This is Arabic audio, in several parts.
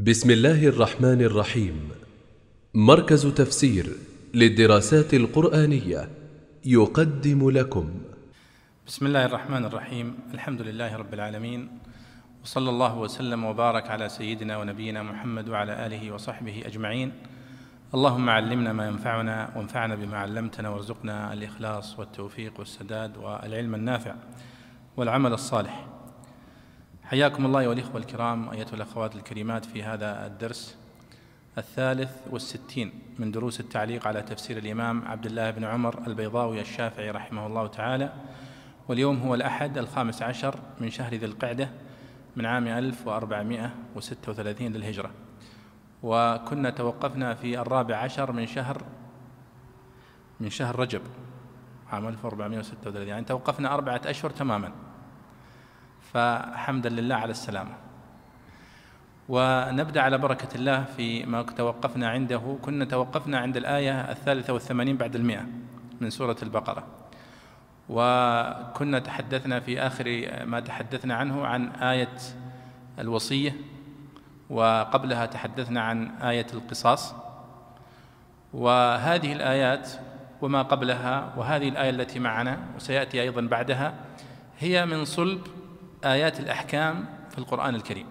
بسم الله الرحمن الرحيم. مركز تفسير للدراسات القرآنية يقدم لكم. بسم الله الرحمن الرحيم. الحمد لله رب العالمين. وصلى الله وسلم وبارك على سيدنا ونبينا محمد وعلى آله وصحبه أجمعين. اللهم علمنا ما ينفعنا وانفعنا بما علمتنا وارزقنا الإخلاص والتوفيق والسداد والعلم النافع والعمل الصالح. حياكم الله والإخوة الكرام أيتها الأخوات الكريمات في هذا الدرس الثالث والستين من دروس التعليق على تفسير الإمام عبد الله بن عمر البيضاوي الشافعي رحمه الله تعالى. واليوم هو الأحد الخامس عشر من شهر ذي القعدة من عام 1436 للهجرة. وكنا توقفنا في الرابع عشر من شهر من شهر رجب عام 1436 يعني توقفنا أربعة أشهر تماما. فحمدا لله على السلامة. ونبدأ على بركة الله في ما توقفنا عنده كنا توقفنا عند الآية الثالثة والثمانين بعد المئة من سورة البقرة. وكنا تحدثنا في آخر ما تحدثنا عنه عن آية الوصية وقبلها تحدثنا عن آية القصاص. وهذه الآيات وما قبلها وهذه الآية التي معنا وسيأتي أيضا بعدها هي من صلب آيات الأحكام في القرآن الكريم.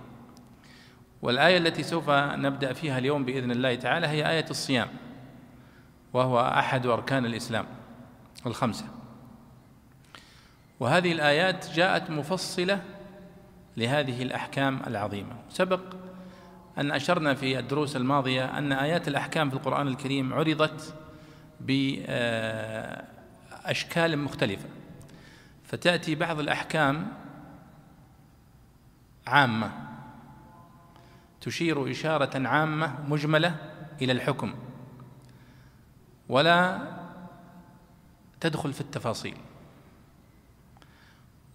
والآية التي سوف نبدأ فيها اليوم بإذن الله تعالى هي آية الصيام وهو أحد أركان الإسلام الخمسة. وهذه الآيات جاءت مفصلة لهذه الأحكام العظيمة. سبق أن أشرنا في الدروس الماضية أن آيات الأحكام في القرآن الكريم عرضت بأشكال مختلفة. فتأتي بعض الأحكام عامة. تشير إشارة عامة مجملة إلى الحكم. ولا تدخل في التفاصيل.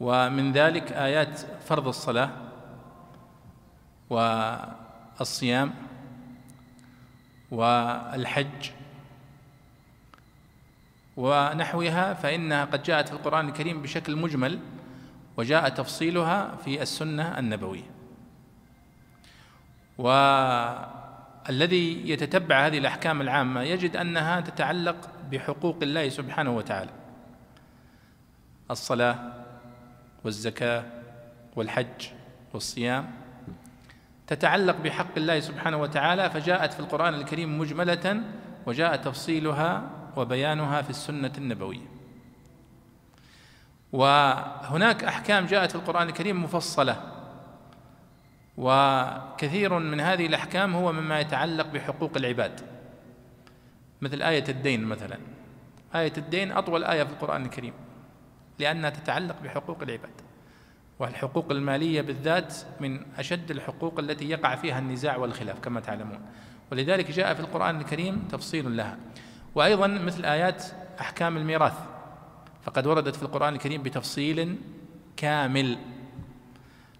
ومن ذلك آيات فرض الصلاة والصيام والحج ونحوها فإنها قد جاءت في القرآن الكريم بشكل مجمل وجاء تفصيلها في السنة النبوية. والذي يتتبع هذه الأحكام العامة يجد أنها تتعلق بحقوق الله سبحانه وتعالى. الصلاة والزكاة والحج والصيام تتعلق بحق الله سبحانه وتعالى فجاءت في القرآن الكريم مجملة وجاء تفصيلها وبيانها في السنة النبوية. وهناك أحكام جاءت في القرآن الكريم مفصلة وكثير من هذه الأحكام هو مما يتعلق بحقوق العباد. مثل آية الدين مثلا. آية الدين أطول آية في القرآن الكريم لأنها تتعلق بحقوق العباد. والحقوق المالية بالذات من أشد الحقوق التي يقع فيها النزاع والخلاف كما تعلمون. ولذلك جاء في القرآن الكريم تفصيل لها. وأيضا مثل آيات أحكام الميراث. فقد وردت في القرآن الكريم بتفصيل كامل.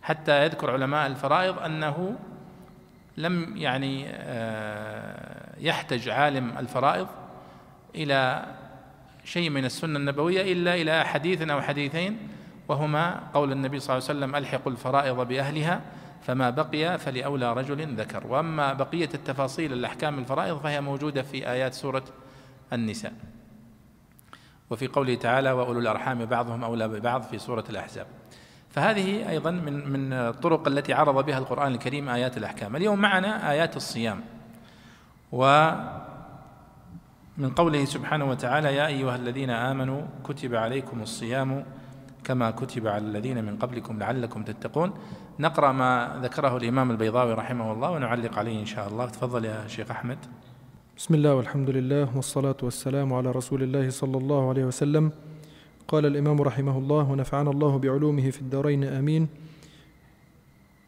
حتى يذكر علماء الفرائض أنه لم يعني آه، يحتج عالم الفرائض إلى شيء من السنة النبوية إلا إلى حديث أو حديثين وهما قول النبي صلى الله عليه وسلم ألحقوا الفرائض بأهلها فما بقي فلأولى رجل ذكر. وأما بقية التفاصيل الأحكام الفرائض فهي موجودة في آيات سورة النساء. وفي قوله تعالى وأولو الأرحام بعضهم أولى ببعض في سورة الأحزاب. فهذه أيضا من من الطرق التي عرض بها القرآن الكريم آيات الأحكام. اليوم معنا آيات الصيام. و من قوله سبحانه وتعالى يا أيها الذين آمنوا كتب عليكم الصيام كما كتب على الذين من قبلكم لعلكم تتقون. نقرأ ما ذكره الإمام البيضاوي رحمه الله ونعلق عليه إن شاء الله. تفضل يا شيخ أحمد. بسم الله والحمد لله والصلاة والسلام على رسول الله صلى الله عليه وسلم. قال الإمام رحمه الله ونفعنا الله بعلومه في الدارين آمين.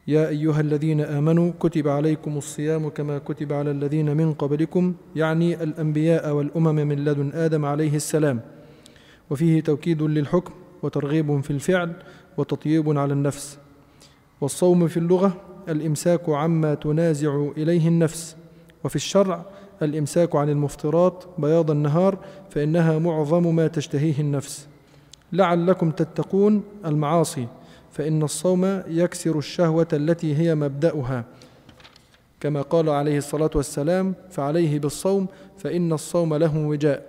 يا أيها الذين آمنوا كتب عليكم الصيام كما كتب على الذين من قبلكم يعني الأنبياء والأمم من لدن آدم عليه السلام. وفيه توكيد للحكم وترغيب في الفعل وتطييب على النفس. والصوم في اللغة الإمساك عما تنازع إليه النفس. وفي الشرع الإمساك عن المفطرات بياض النهار فإنها معظم ما تشتهيه النفس. لعلكم تتقون المعاصي فإن الصوم يكسر الشهوة التي هي مبدأها. كما قال عليه الصلاة والسلام فعليه بالصوم فإن الصوم له وجاء.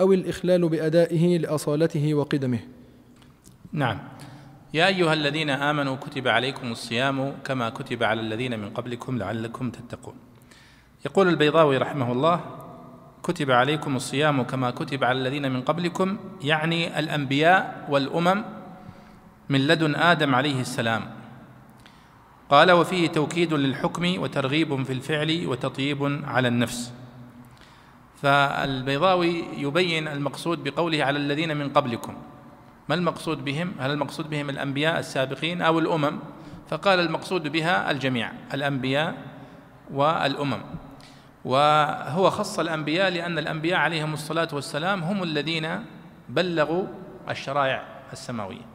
أو الإخلال بأدائه لأصالته وقدمه. نعم. يا أيها الذين آمنوا كتب عليكم الصيام كما كتب على الذين من قبلكم لعلكم تتقون. يقول البيضاوي رحمه الله كتب عليكم الصيام كما كتب على الذين من قبلكم يعني الأنبياء والأمم من لدن آدم عليه السلام. قال وفيه توكيد للحكم وترغيب في الفعل وتطيب على النفس. فالبيضاوي يبين المقصود بقوله على الذين من قبلكم. ما المقصود بهم؟ هل المقصود بهم الأنبياء السابقين أو الأمم؟ فقال المقصود بها الجميع الأنبياء والأمم. وهو خص الأنبياء لأن الأنبياء عليهم الصلاة والسلام هم الذين بلغوا الشرائع السماوية.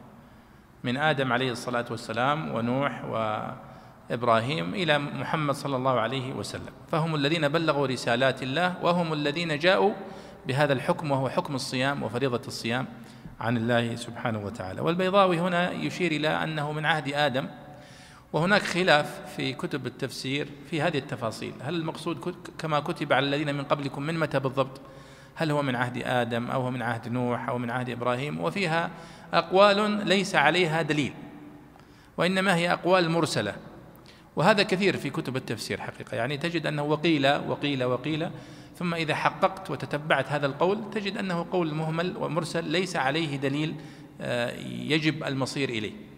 من آدم عليه الصلاة والسلام ونوح وإبراهيم إلى محمد صلى الله عليه وسلم. فهم الذين بلغوا رسالات الله وهم الذين جاءوا بهذا الحكم وهو حكم الصيام وفريضة الصيام عن الله سبحانه وتعالى. والبيضاوي هنا يشير إلى أنه من عهد آدم وهناك خلاف في كتب التفسير في هذه التفاصيل. هل المقصود كما كتب على الذين من قبلكم من متى بالضبط؟ هل هو من عهد آدم أو هو من عهد نوح أو من عهد إبراهيم؟ وفيها أقوال ليس عليها دليل وإنما هي أقوال مرسلة وهذا كثير في كتب التفسير حقيقة. يعني تجد أنه وقيل وقيل وقيل ثم إذا حققت وتتبعت هذا القول تجد أنه قول مهمل ومرسل ليس عليه دليل آه، يجب المصير إليه.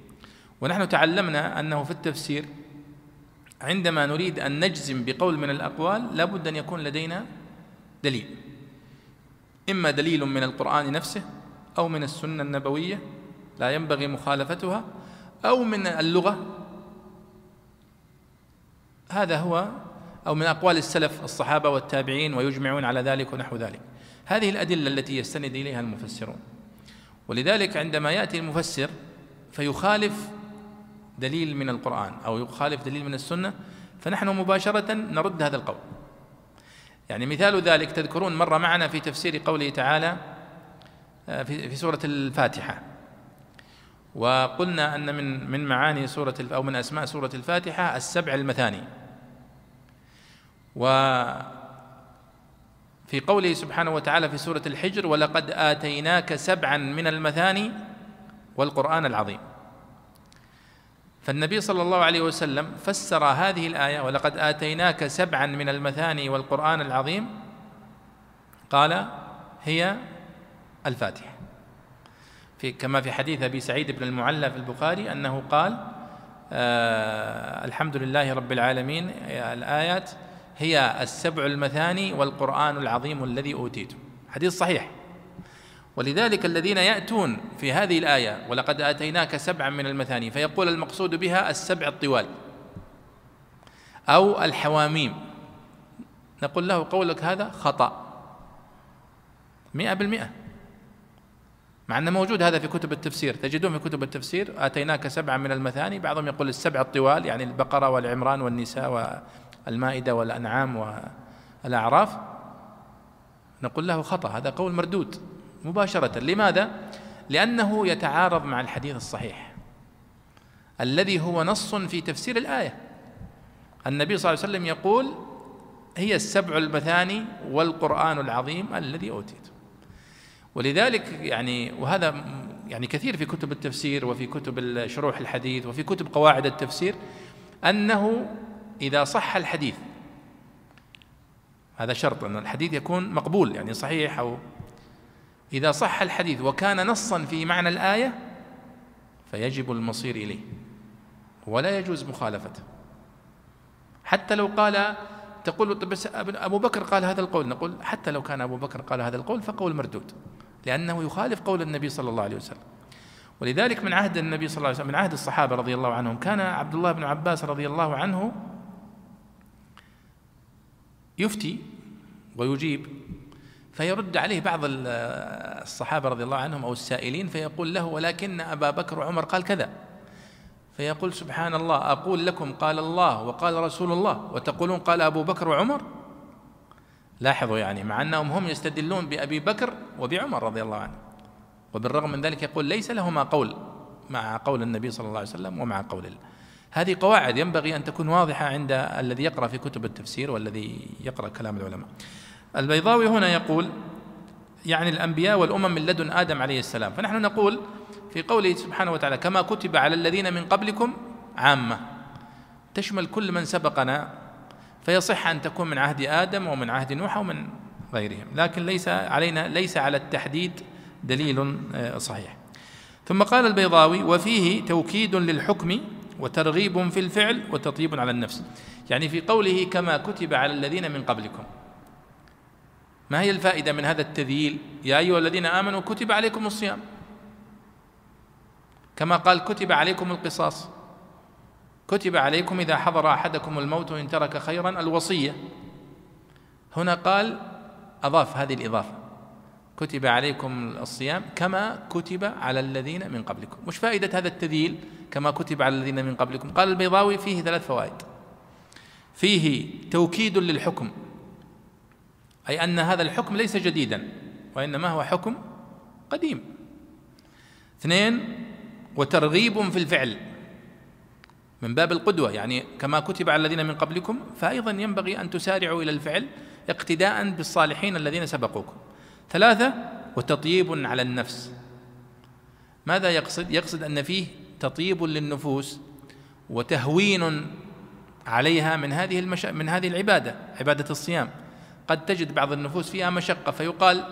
ونحن تعلمنا أنه في التفسير عندما نريد أن نجزم بقول من الأقوال لابد أن يكون لدينا دليل. إما دليل من القرآن نفسه أو من السنة النبوية لا ينبغي مخالفتها أو من اللغة. هذا هو أو من أقوال السلف الصحابة والتابعين ويجمعون على ذلك ونحو ذلك. هذه الأدلة التي يستند إليها المفسرون. ولذلك عندما يأتي المفسر فيخالف دليل من القرآن أو يخالف دليل من السنة فنحن مباشرة نرد هذا القول. يعني مثال ذلك تذكرون مر معنا في تفسير قوله تعالى آه، في سورة الفاتحة. وقلنا أن من من معاني سورة أو من أسماء سورة الفاتحة السبع المثاني. وفي قوله سبحانه وتعالى في سورة الحجر ولقد آتيناك سبعا من المثاني والقرآن العظيم. فالنبي صلى الله عليه وسلم فسر هذه الآية ولقد آتيناك سبعا من المثاني والقرآن العظيم. قال هي الفاتحة. في كما في حديث أبي سعيد بن المعلى في البخاري أنه قال آه الحمد لله رب العالمين الآيات هي السبع المثاني والقرآن العظيم الذي أوتيته. حديث صحيح. ولذلك الذين يأتون في هذه الآية ولقد آتيناك سبعا من المثاني فيقول المقصود بها السبع الطوال أو الحواميم. نقول له قولك هذا خطأ. مئة بالمئة. مع أنه موجود هذا في كتب التفسير. تجدون في كتب التفسير آتيناك سبعا من المثاني بعضهم يقول السبع الطوال يعني البقرة والعمران والنساء والمائدة والأنعام والأعراف. نقول له خطأ هذا قول مردود. مباشرة. لماذا؟ لأنه يتعارض مع الحديث الصحيح الذي هو نص في تفسير الآية. النبي صلى الله عليه وسلم يقول هي السبع المثاني والقرآن العظيم الذي أوتيته ولذلك يعني وهذا يعني كثير في كتب التفسير وفي كتب شروح الحديث وفي كتب قواعد التفسير أنه إذا صح الحديث هذا شرط أن الحديث يكون مقبول يعني صحيح أو إذا صح الحديث وكان نصا في معنى الآية فيجب المصير إليه. ولا يجوز مخالفته. حتى لو قال تقول بس أبو بكر قال هذا القول نقول حتى لو كان أبو بكر قال هذا القول فقول مردود لأنه يخالف قول النبي صلى الله عليه وسلم. ولذلك من عهد النبي صلى الله عليه وسلم من عهد الصحابة رضي الله عنهم كان عبد الله بن عباس رضي الله عنه يفتي ويجيب فيرد عليه بعض الصحابة رضي الله عنهم أو السائلين فيقول له ولكن أبا بكر وعمر قال كذا. فيقول سبحان الله أقول لكم قال الله وقال رسول الله وتقولون قال أبو بكر وعمر؟ لاحظوا يعني مع أنهم هم يستدلون بأبي بكر وبعمر رضي الله عنه. وبالرغم من ذلك يقول ليس لهما قول مع قول النبي صلى الله عليه وسلم ومع قول الله هذه قواعد ينبغي أن تكون واضحة عند الذي يقرأ في كتب التفسير والذي يقرأ كلام العلماء. البيضاوي هنا يقول يعني الأنبياء والأمم من لدن آدم عليه السلام. فنحن نقول في قوله سبحانه وتعالى كما كتب على الذين من قبلكم عامة. تشمل كل من سبقنا فيصح أن تكون من عهد آدم ومن عهد نوح ومن غيرهم. لكن ليس علينا ليس على التحديد دليل آه، صحيح. ثم قال البيضاوي وفيه توكيد للحكم وترغيب في الفعل وتطيب على النفس. يعني في قوله كما كتب على الذين من قبلكم. ما هي الفائدة من هذا التذييل؟ يا أيها الذين آمنوا كتب عليكم الصيام. كما قال كتب عليكم القصاص. كتب عليكم إذا حضر أحدكم الموت إن ترك خيرا الوصية. هنا قال أضاف هذه الإضافة. كتب عليكم الصيام كما كتب على الذين من قبلكم. مش فائدة هذا التذييل كما كتب على الذين من قبلكم؟ قال البيضاوي فيه ثلاث فوائد. فيه توكيد للحكم. أي أن هذا الحكم ليس جديدا وإنما هو حكم قديم. اثنين وترغيب في الفعل من باب القدوة يعني كما كتب على الذين من قبلكم فأيضا ينبغي أن تسارعوا إلى الفعل اقتداء بالصالحين الذين سبقوكم ثلاثة وتطييب على النفس. ماذا يقصد؟ يقصد أن فيه تطيب للنفوس وتهوين عليها من هذه المش... من هذه العبادة عبادة الصيام. قد تجد بعض النفوس فيها مشقة فيقال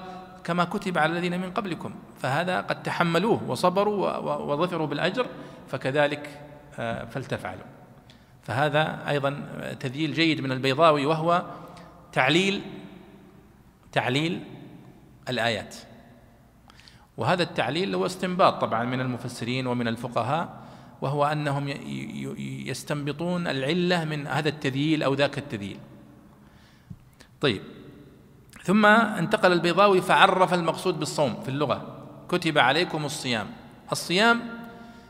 كما كتب على الذين من قبلكم فهذا قد تحملوه وصبروا وظفروا بالأجر فكذلك آه، فلتفعلوا. فهذا أيضا تذييل جيد من البيضاوي وهو تعليل تعليل الآيات. وهذا التعليل هو استنباط طبعا من المفسرين ومن الفقهاء وهو أنهم يستنبطون العلة من هذا التذييل أو ذاك التذييل. طيب. ثم انتقل البيضاوي فعرف المقصود بالصوم في اللغة. كتب عليكم الصيام. الصيام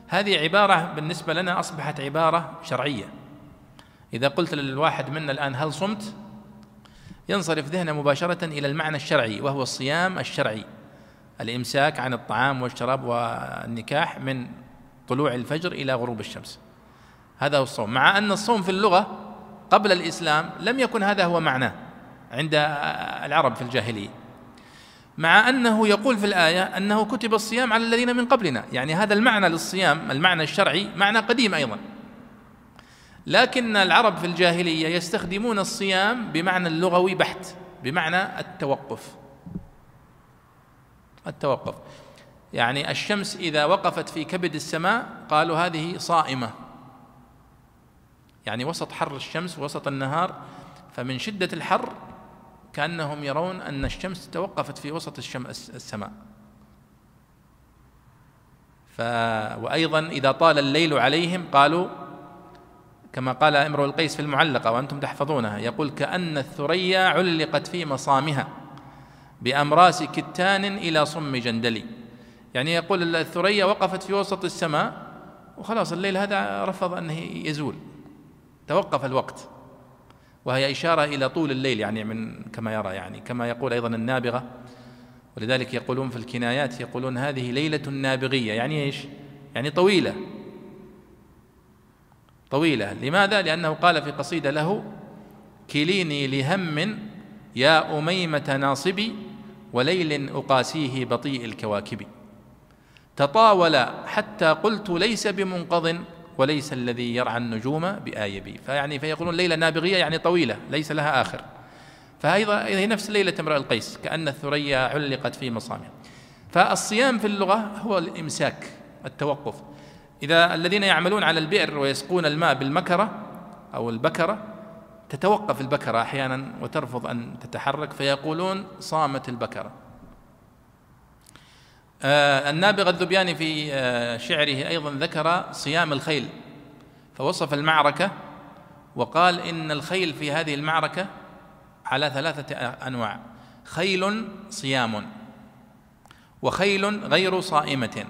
هذه عبارة بالنسبة لنا أصبحت عبارة شرعية. إذا قلت للواحد منا الآن هل صمت؟ ينصرف ذهنه مباشرة إلى المعنى الشرعي وهو الصيام الشرعي. الإمساك عن الطعام والشراب والنكاح من طلوع الفجر إلى غروب الشمس. هذا هو الصوم. مع أن الصوم في اللغة قبل الإسلام لم يكن هذا هو معناه. عند العرب في الجاهلية. مع أنه يقول في الآية أنه كتب الصيام على الذين من قبلنا. يعني هذا المعنى للصيام المعنى الشرعي معنى قديم أيضا. لكن العرب في الجاهلية يستخدمون الصيام بمعنى اللغوي بحت بمعنى التوقف. التوقف. يعني الشمس إذا وقفت في كبد السماء قالوا هذه صائمة. يعني وسط حر الشمس وسط النهار فمن شدة الحر كأنهم يرون أن الشمس توقفت في وسط السماء. ف وأيضا إذا طال الليل عليهم قالوا كما قال إمرؤ القيس في المعلقة وأنتم تحفظونها يقول كأن الثريا علقت في مصامها بأمراس كتان إلى صم جندلي. يعني يقول الثريا وقفت في وسط السماء وخلاص الليل هذا رفض أنه يزول. توقف الوقت. وهي إشارة إلى طول الليل يعني من كما يرى يعني كما يقول أيضا النابغة. ولذلك يقولون في الكنايات يقولون هذه ليلة نابغية. يعني إيش؟ يعني طويلة. طويلة. لماذا؟ لأنه قال في قصيدة له كليني لهم يا أميمة ناصبي وليل أقاسيه بطيء الكواكب. تطاول حتى قلت ليس بمنقض وليس الذي يرعى النجوم بآيبي فيعني فيقولون ليلة نابغية يعني طويلة ليس لها آخر. فأيضا هي نفس ليلة امرأ القيس كأن الثريا علقت في مصامها فالصيام في اللغة هو الإمساك التوقف. إذا الذين يعملون على البئر ويسقون الماء بالمكرة أو البكرة تتوقف البكرة أحيانا وترفض أن تتحرك فيقولون صامت البكرة. آه النابغة الذبياني في آه شعره أيضا ذكر صيام الخيل فوصف المعركة وقال إن الخيل في هذه المعركة على ثلاثة أنواع خيل صيام وخيل غير صائمة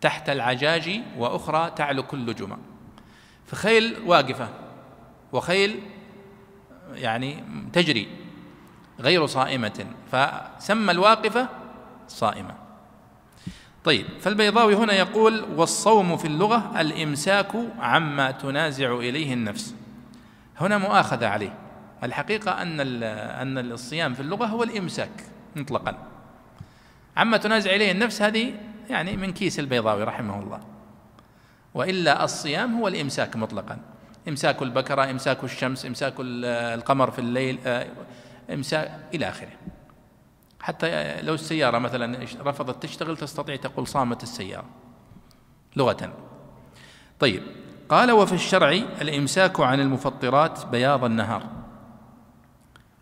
تحت العجاج وأخرى تعلو كل جمع فخيل واقفة وخيل يعني تجري غير صائمة فسمى الواقفة صائمة. طيب فالبيضاوي هنا يقول والصوم في اللغة الإمساك عما تنازع إليه النفس. هنا مؤاخذة عليه. الحقيقة أن أن الصيام في اللغة هو الإمساك مطلقا. عما تنازع إليه النفس هذه يعني من كيس البيضاوي رحمه الله. وإلا الصيام هو الإمساك مطلقا. إمساك البكرة إمساك الشمس إمساك القمر في الليل آه، إمساك إلى آخره. حتى لو السيارة مثلا رفضت تشتغل تستطيع تقول صامت السيارة لغة طيب قال وفي الشرع الإمساك عن المفطرات بياض النهار.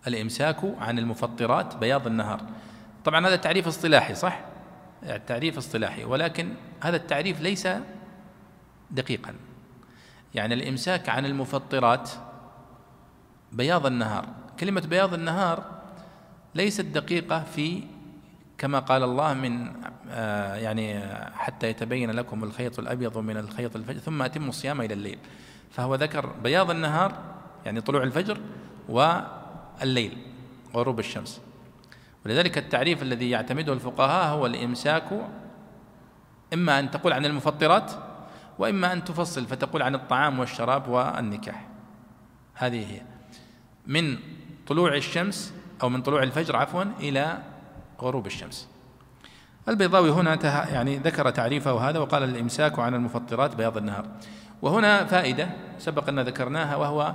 الإمساك عن المفطرات بياض النهار. طبعا هذا تعريف اصطلاحي صح؟ تعريف اصطلاحي ولكن هذا التعريف ليس دقيقا. يعني الإمساك عن المفطرات بياض النهار. كلمة بياض النهار ليست دقيقة في كما قال الله من آه يعني حتى يتبين لكم الخيط الأبيض من الخيط الفجر ثم أتموا الصيام إلى الليل. فهو ذكر بياض النهار يعني طلوع الفجر والليل غروب الشمس. ولذلك التعريف الذي يعتمده الفقهاء هو الإمساك إما أن تقول عن المفطرات وإما أن تفصل فتقول عن الطعام والشراب والنكاح. هذه هي. من طلوع الشمس أو من طلوع الفجر عفوا إلى غروب الشمس. البيضاوي هنا يعني ذكر تعريفه هذا وقال الإمساك عن المفطرات بياض النهار. وهنا فائدة سبق أن ذكرناها وهو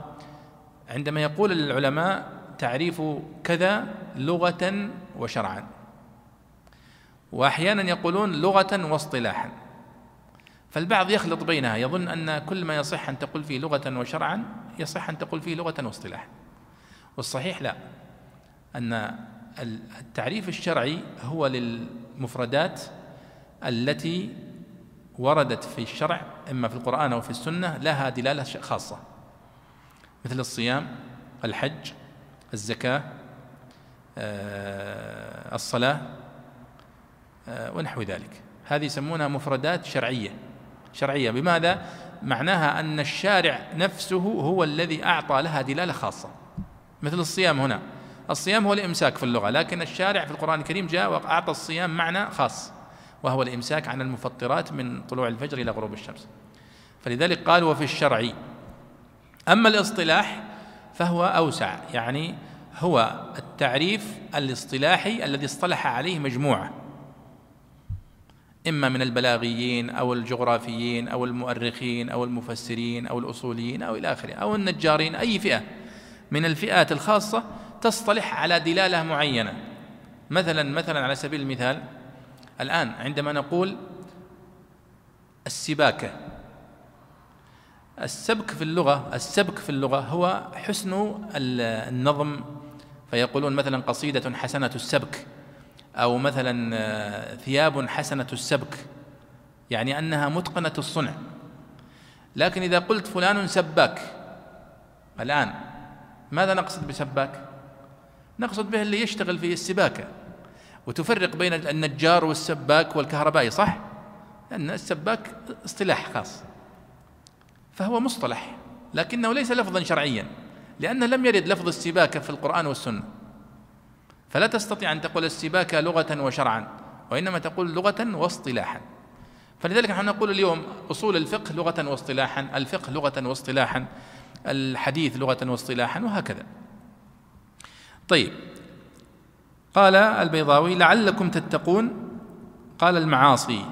عندما يقول العلماء تعريف كذا لغة وشرعا. وأحيانا يقولون لغة واصطلاحا. فالبعض يخلط بينها يظن أن كل ما يصح أن تقول فيه لغة وشرعا يصح أن تقول فيه لغة واصطلاحا. والصحيح لا. أن التعريف الشرعي هو للمفردات التي وردت في الشرع إما في القرآن أو في السنة لها دلالة خاصة. مثل الصيام الحج الزكاة آه، الصلاة آه، ونحو ذلك. هذه يسمونها مفردات شرعية. شرعية. بماذا؟ معناها أن الشارع نفسه هو الذي أعطى لها دلالة خاصة. مثل الصيام هنا. الصيام هو الإمساك في اللغة لكن الشارع في القرآن الكريم جاء وأعطى الصيام معنى خاص وهو الإمساك عن المفطرات من طلوع الفجر إلى غروب الشمس. فلذلك قال وفي الشرع. أما الاصطلاح فهو أوسع يعني هو التعريف الاصطلاحي الذي اصطلح عليه مجموعة إما من البلاغيين أو الجغرافيين أو المؤرخين أو المفسرين أو الأصوليين أو إلى آخره أو النجارين أي فئة من الفئات الخاصة تصطلح على دلالة معينة. مثلا مثلا على سبيل المثال الآن عندما نقول السباكة السبك في اللغة السبك في اللغة هو حسن النظم. فيقولون مثلا قصيدة حسنة السبك أو مثلا آه، ثياب حسنة السبك يعني أنها متقنة الصنع. لكن إذا قلت فلان سباك الآن ماذا نقصد بسباك؟ نقصد به اللي يشتغل في السباكة. وتفرق بين النجار والسباك والكهربائي صح؟ لأن السباك اصطلاح خاص. فهو مصطلح لكنه ليس لفظا شرعيا لأنه لم يرد لفظ السباكة في القرآن والسنة. فلا تستطيع أن تقول السباكة لغة وشرعا وإنما تقول لغة واصطلاحا. فلذلك نحن نقول اليوم أصول الفقه لغة واصطلاحا الفقه لغة واصطلاحا الحديث لغة واصطلاحا وهكذا. طيب. قال البيضاوي لعلكم تتقون. قال المعاصي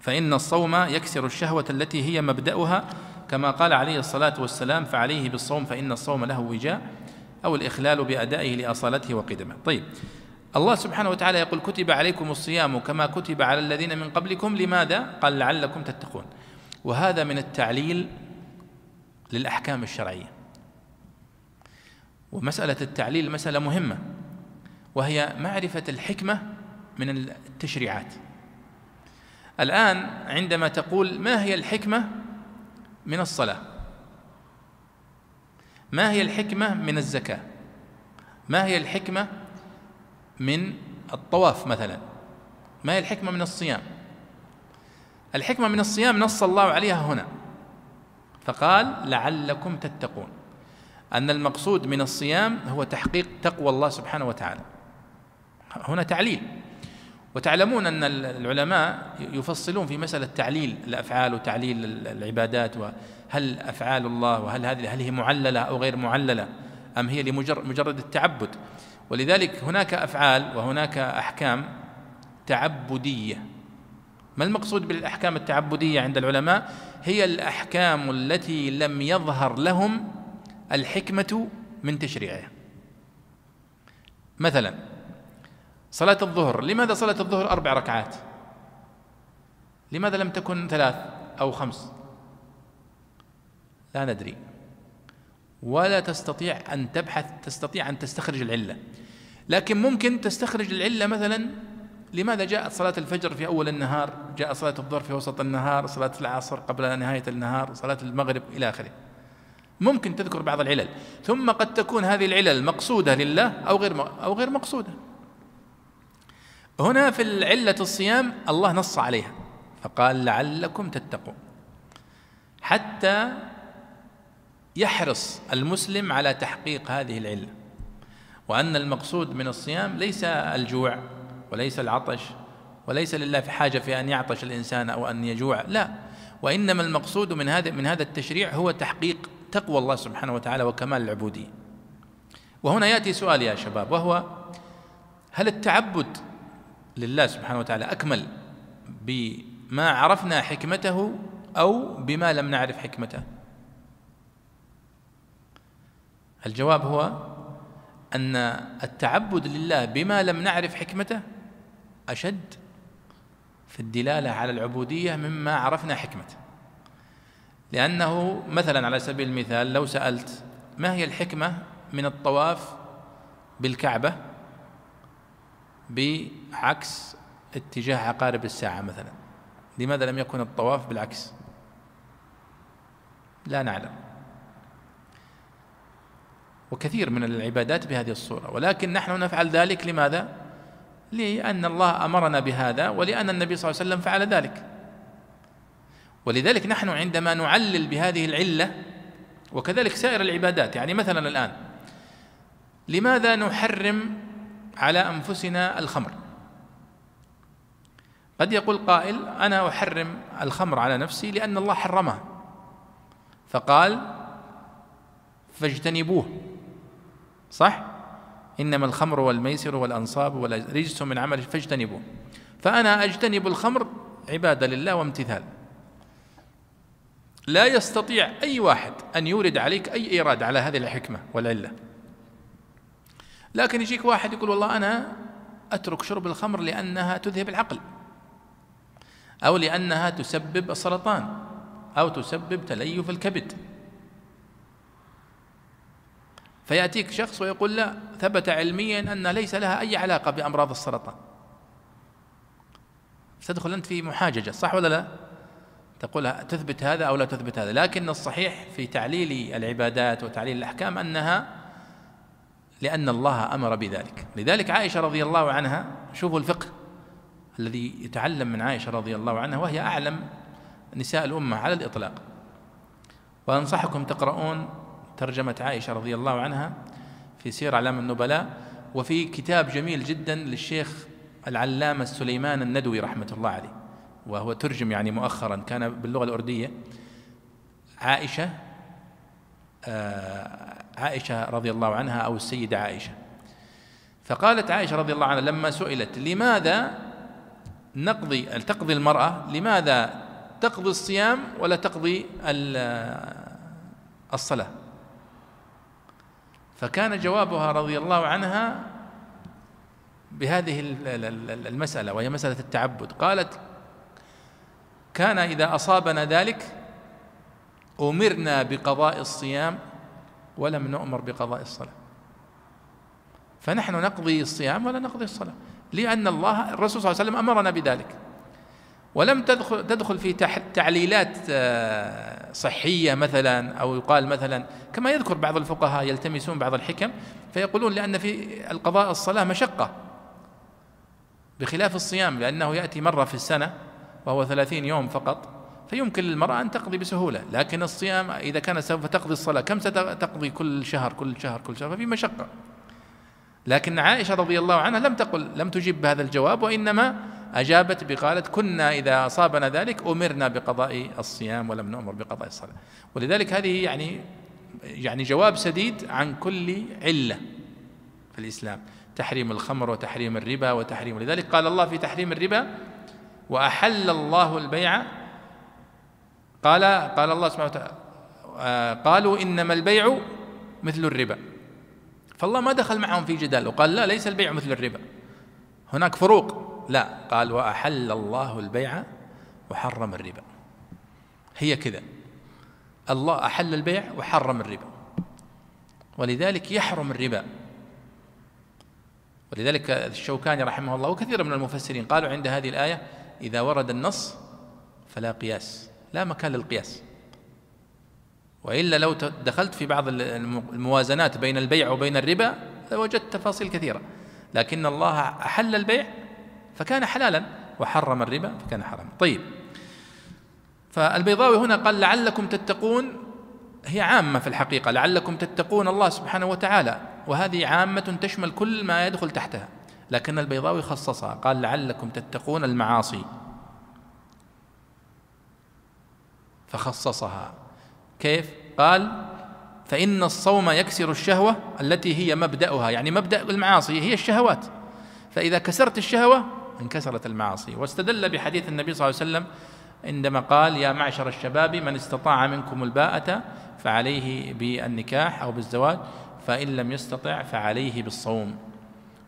فإن الصوم يكسر الشهوة التي هي مبدأها كما قال عليه الصلاة والسلام فعليه بالصوم فإن الصوم له وجاء أو الإخلال بأدائه لأصالته وقدمه. طيب. الله سبحانه وتعالى يقول كتب عليكم الصيام كما كتب على الذين من قبلكم. لماذا؟ قال لعلكم تتقون. وهذا من التعليل للأحكام الشرعية. ومسألة التعليل مسألة مهمة وهي معرفة الحكمة من التشريعات. الآن عندما تقول ما هي الحكمة من الصلاة؟ ما هي الحكمة من الزكاة؟ ما هي الحكمة من الطواف مثلا؟ ما هي الحكمة من الصيام؟ الحكمة من الصيام نص الله عليها هنا فقال لعلكم تتقون. أن المقصود من الصيام هو تحقيق تقوى الله سبحانه وتعالى. هنا تعليل. وتعلمون أن العلماء يفصلون في مسألة تعليل الأفعال وتعليل العبادات وهل أفعال الله وهل هذه هل هي معللة أو غير معللة أم هي لمجرد التعبد. ولذلك هناك أفعال وهناك أحكام تعبدية. ما المقصود بالأحكام التعبدية عند العلماء؟ هي الأحكام التي لم يظهر لهم الحكمة من تشريعها مثلا صلاة الظهر لماذا صلاة الظهر أربع ركعات؟ لماذا لم تكن ثلاث أو خمس؟ لا ندري. ولا تستطيع أن تبحث تستطيع أن تستخرج العلة. لكن ممكن تستخرج العلة مثلا لماذا جاءت صلاة الفجر في أول النهار؟ جاء صلاة الظهر في وسط النهار صلاة العصر قبل نهاية النهار صلاة المغرب إلى آخره. ممكن تذكر بعض العلل. ثم قد تكون هذه العلل مقصودة لله أو غير أو غير مقصودة. هنا في العلة الصيام الله نص عليها. فقال لعلكم تتقون. حتى يحرص المسلم على تحقيق هذه العلة. وأن المقصود من الصيام ليس الجوع وليس العطش وليس لله في حاجة في أن يعطش الإنسان أو أن يجوع. لا. وإنما المقصود من هذا من هذا التشريع هو تحقيق تقوى الله سبحانه وتعالى وكمال العبودية. وهنا يأتي سؤال يا شباب وهو هل التعبد لله سبحانه وتعالى أكمل بما عرفنا حكمته أو بما لم نعرف حكمته؟ الجواب هو أن التعبد لله بما لم نعرف حكمته أشد في الدلالة على العبودية مما عرفنا حكمته. لأنه مثلا على سبيل المثال لو سألت ما هي الحكمة من الطواف بالكعبة بعكس اتجاه عقارب الساعة مثلا؟ لماذا لم يكن الطواف بالعكس؟ لا نعلم. وكثير من العبادات بهذه الصورة ولكن نحن نفعل ذلك لماذا؟ لأن الله أمرنا بهذا ولأن النبي صلى الله عليه وسلم فعل ذلك. ولذلك نحن عندما نعلل بهذه العلة وكذلك سائر العبادات يعني مثلا الآن لماذا نحرم على أنفسنا الخمر؟ قد يقول قائل أنا أحرم الخمر على نفسي لأن الله حرمها فقال فاجتنبوه. صح؟ إنما الخمر والميسر والأنصاب والرجس من عمل فاجتنبوه. فأنا أجتنب الخمر عبادة لله وامتثال. لا يستطيع أي واحد أن يورد عليك أي إيراد على هذه الحكمة والعلة. لكن يجيك واحد يقول والله أنا أترك شرب الخمر لأنها تذهب العقل أو لأنها تسبب السرطان أو تسبب تليف الكبد. فيأتيك شخص ويقول لا ثبت علميا أن ليس لها أي علاقة بأمراض السرطان. تدخل أنت في محاججة صح ولا لا؟ تقول تثبت هذا أو لا تثبت هذا. لكن الصحيح في تعليل العبادات وتعليل الأحكام أنها لأن الله أمر بذلك. لذلك عائشة رضي الله عنها شوفوا الفقه الذي يتعلم من عائشة رضي الله عنها وهي أعلم نساء الأمة على الإطلاق. وأنصحكم تقرؤون ترجمة عائشة رضي الله عنها في سير أعلام النبلاء وفي كتاب جميل جدا للشيخ العلامة سليمان الندوي رحمة الله عليه. وهو ترجم يعني مؤخرا كان باللغة الأردية عائشة آه عائشة رضي الله عنها أو السيدة عائشة. فقالت عائشة رضي الله عنها لما سئلت لماذا نقضي تقضي المرأة؟ لماذا تقضي الصيام ولا تقضي الصلاة؟ فكان جوابها رضي الله عنها بهذه المسألة وهي مسألة التعبد. قالت كان إذا أصابنا ذلك أمرنا بقضاء الصيام ولم نؤمر بقضاء الصلاة. فنحن نقضي الصيام ولا نقضي الصلاة لأن الله الرسول صلى الله عليه وسلم أمرنا بذلك. ولم تدخل تدخل في تعليلات آه، صحية مثلا أو يقال مثلا كما يذكر بعض الفقهاء يلتمسون بعض الحكم فيقولون لأن في القضاء الصلاة مشقة بخلاف الصيام لأنه يأتي مرة في السنة وهو ثلاثين يوم فقط فيمكن للمرأة أن تقضي بسهولة لكن الصيام إذا كان سوف تقضي الصلاة كم ستقضي كل شهر كل شهر كل شهر؟ ففي مشقة. لكن عائشة رضي الله عنها لم تقل لم تجب بهذا الجواب وإنما أجابت بقالت كنا إذا أصابنا ذلك أمرنا بقضاء الصيام ولم نؤمر بقضاء الصلاة. ولذلك هذه يعني يعني جواب سديد عن كل علة في الإسلام تحريم الخمر وتحريم الربا وتحريم لذلك قال الله في تحريم الربا وأحل الله البيع. قال قال الله سبحانه وتعالى آه، قالوا إنما البيع مثل الربا. فالله ما دخل معهم في جدال وقال لا ليس البيع مثل الربا. هناك فروق. لا قال وأحل الله البيع وحرم الربا. هي كذا. الله أحل البيع وحرم الربا. ولذلك يحرم الربا. ولذلك الشوكاني رحمه الله وكثير من المفسرين قالوا عند هذه الآية إذا ورد النص فلا قياس لا مكان للقياس. وإلا لو دخلت في بعض الموازنات بين البيع وبين الربا لوجدت تفاصيل كثيرة. لكن الله أحل البيع فكان حلالا وحرم الربا فكان حراما. طيب. فالبيضاوي هنا قال لعلكم تتقون هي عامة في الحقيقة لعلكم تتقون الله سبحانه وتعالى وهذه عامة تشمل كل ما يدخل تحتها. لكن البيضاوي خصصها قال لعلكم تتقون المعاصي. فخصصها. كيف؟ قال فإن الصوم يكسر الشهوة التي هي مبدأها يعني مبدأ المعاصي هي الشهوات. فإذا كسرت الشهوة انكسرت المعاصي. واستدل بحديث النبي صلى الله عليه وسلم عندما قال يا معشر الشباب من استطاع منكم الباءة فعليه بالنكاح أو بالزواج فإن لم يستطع فعليه بالصوم.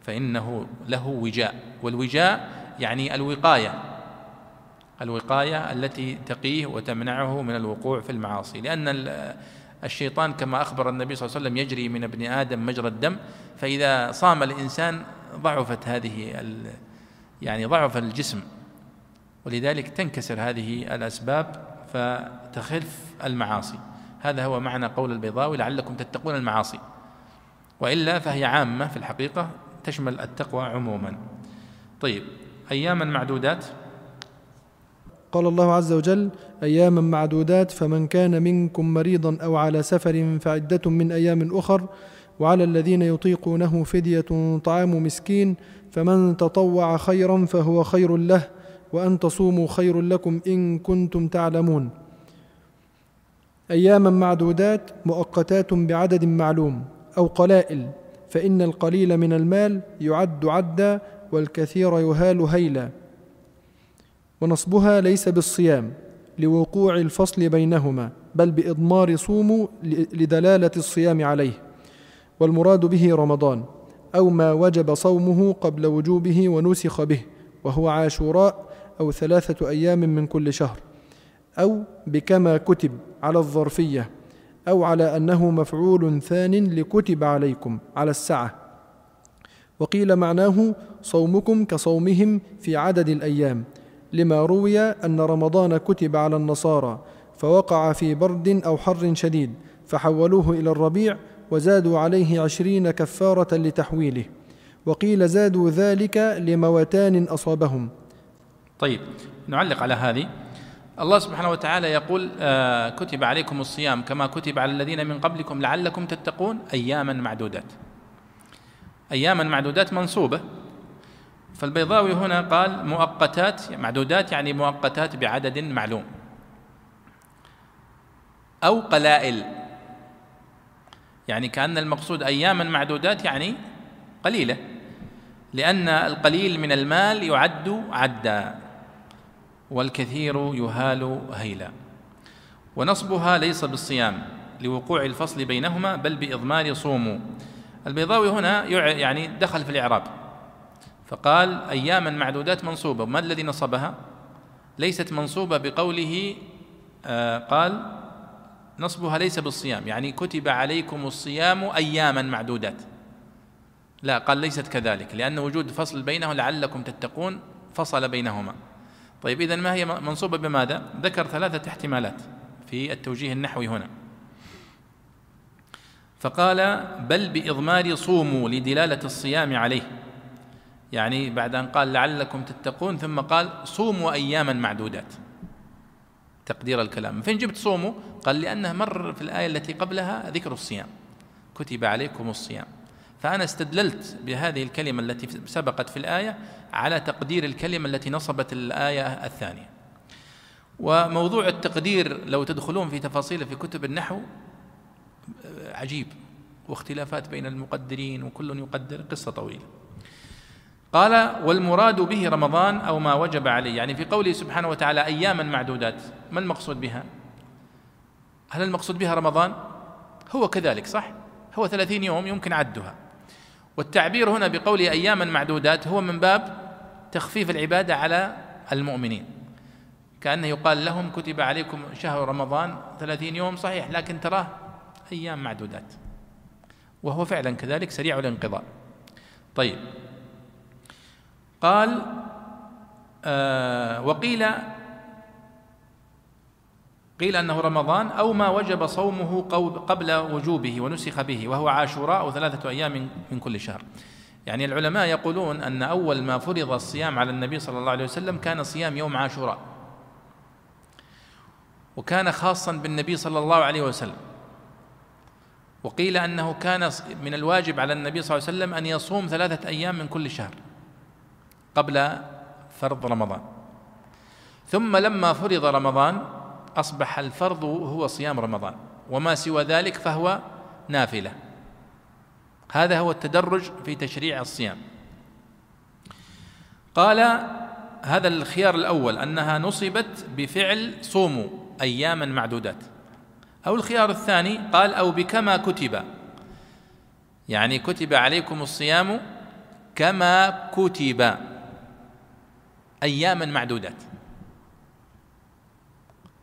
فإنه له وجاء. والوجاء يعني الوقاية. الوقاية التي تقيه وتمنعه من الوقوع في المعاصي. لأن الشيطان كما أخبر النبي صلى الله عليه وسلم يجري من ابن آدم مجرى الدم. فإذا صام الإنسان ضعفت هذه يعني ضعف الجسم. ولذلك تنكسر هذه الأسباب فتخف المعاصي. هذا هو معنى قول البيضاوي لعلكم تتقون المعاصي. وإلا فهي عامة في الحقيقة تشمل التقوى عموما. طيب أياما معدودات؟ قال الله عز وجل أياما معدودات فمن كان منكم مريضا أو على سفر فعدة من أيام أخر وعلى الذين يطيقونه فدية طعام مسكين فمن تطوع خيرا فهو خير له وأن تصوموا خير لكم إن كنتم تعلمون. أياما معدودات مؤقتات بعدد معلوم أو قلائل. فإن القليل من المال يعد عدا والكثير يهال هيلا. ونصبها ليس بالصيام لوقوع الفصل بينهما بل بإضمار صوموا لدلالة الصيام عليه. والمراد به رمضان أو ما وجب صومه قبل وجوبه ونسخ به وهو عاشوراء أو ثلاثة أيام من كل شهر أو بكما كتب على الظرفية. أو على أنه مفعول ثان لكتب عليكم على السعة وقيل معناه صومكم كصومهم في عدد الأيام لما روي أن رمضان كتب على النصارى فوقع في برد أو حر شديد فحولوه إلى الربيع وزادوا عليه عشرين كفارة لتحويله. وقيل زادوا ذلك لموتان أصابهم. طيب نعلق على هذه. الله سبحانه وتعالى يقول آه كتب عليكم الصيام كما كتب على الذين من قبلكم لعلكم تتقون أياما معدودات. أياما معدودات منصوبة. فالبيضاوي هنا قال مؤقتات معدودات يعني مؤقتات بعدد معلوم. أو قلائل. يعني كأن المقصود أياما معدودات يعني قليلة. لأن القليل من المال يعد عدا. والكثير يهال هيلا. ونصبها ليس بالصيام لوقوع الفصل بينهما بل بإضمار صوموا البيضاوي هنا يعني دخل في الإعراب. فقال أياما معدودات منصوبة. ما الذي نصبها؟ ليست منصوبة بقوله آه قال نصبها ليس بالصيام. يعني كتب عليكم الصيام أياما معدودات. لا قال ليست كذلك لأن وجود فصل بينه لعلكم تتقون فصل بينهما. طيب إذا ما هي منصوبة بماذا؟ ذكر ثلاثة احتمالات في التوجيه النحوي هنا. فقال بل بإضمار صوموا لدلالة الصيام عليه. يعني بعد أن قال لعلكم تتقون ثم قال صوموا أياما معدودات. تقدير الكلام. فين جبت صوموا قال لأنه مر في الآية التي قبلها ذكر الصيام. كتب عليكم الصيام. فأنا استدللت بهذه الكلمة التي سبقت في الآية على تقدير الكلمة التي نصبت الآية الثانية. وموضوع التقدير لو تدخلون في تفاصيله في كتب النحو عجيب واختلافات بين المقدرين وكل يقدر قصة طويلة. قال والمراد به رمضان أو ما وجب عليه. يعني في قوله سبحانه وتعالى أياما معدودات. ما المقصود بها؟ هل المقصود بها رمضان؟ هو كذلك صح؟ هو ثلاثين يوم يمكن عدها. والتعبير هنا بقوله أياما معدودات هو من باب تخفيف العبادة على المؤمنين. كأنه يقال لهم كتب عليكم شهر رمضان ثلاثين يوم صحيح لكن تراه أيام معدودات. وهو فعلا كذلك سريع الانقضاء. طيب. قال آه وقيل قيل أنه رمضان أو ما وجب صومه قبل وجوبه ونسخ به وهو عاشوراء ثلاثة أيام من كل شهر. يعني العلماء يقولون أن أول ما فرض الصيام على النبي صلى الله عليه وسلم كان صيام يوم عاشوراء. وكان خاصا بالنبي صلى الله عليه وسلم. وقيل أنه كان من الواجب على النبي صلى الله عليه وسلم أن يصوم ثلاثة أيام من كل شهر قبل فرض رمضان. ثم لما فرض رمضان أصبح الفرض هو صيام رمضان وما سوى ذلك فهو نافلة. هذا هو التدرج في تشريع الصيام. قال هذا الخيار الأول أنها نصبت بفعل صوموا اياما معدودات. أو الخيار الثاني قال أو بكما كتب. يعني كتب عليكم الصيام كما كتب اياما معدودات.